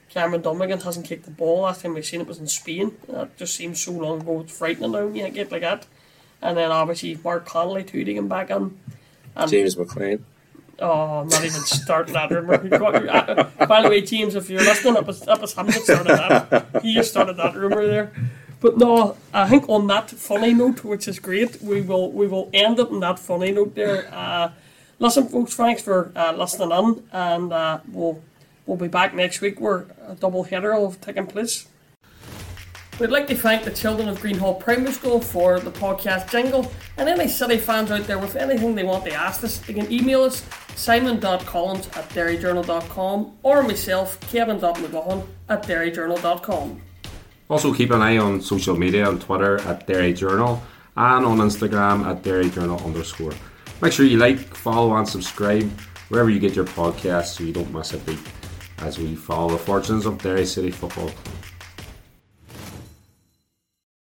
Cameron Dummigan hasn't kicked the ball. Last time we've seen it was in Spain. That just seems so long ago. It's frightening now you get like that. And then obviously Mark Connolly too to him back in. And James McLean. Oh, I'm not even starting that rumor. By the way, teams, if you're listening, was, it was him that started that. He just started that rumor there. But no, I think on that funny note, which is great, we will we will end it on that funny note there. Uh, listen, folks, thanks for uh, listening in, and uh, we'll we'll be back next week where a double header will have taken place. We'd like to thank the children of Greenhall Primary School for the podcast jingle, and any City fans out there with anything they want to ask us, they can email us simon.collins at derryjournal.com or myself, kevin.mcgohan at derryjournal.com. Also, keep an eye on social media on Twitter at Derry Journal and on Instagram at Derry Journal underscore. Make sure you like, follow, and subscribe wherever you get your podcasts so you don't miss a beat as we follow the fortunes of Derry City Football Club.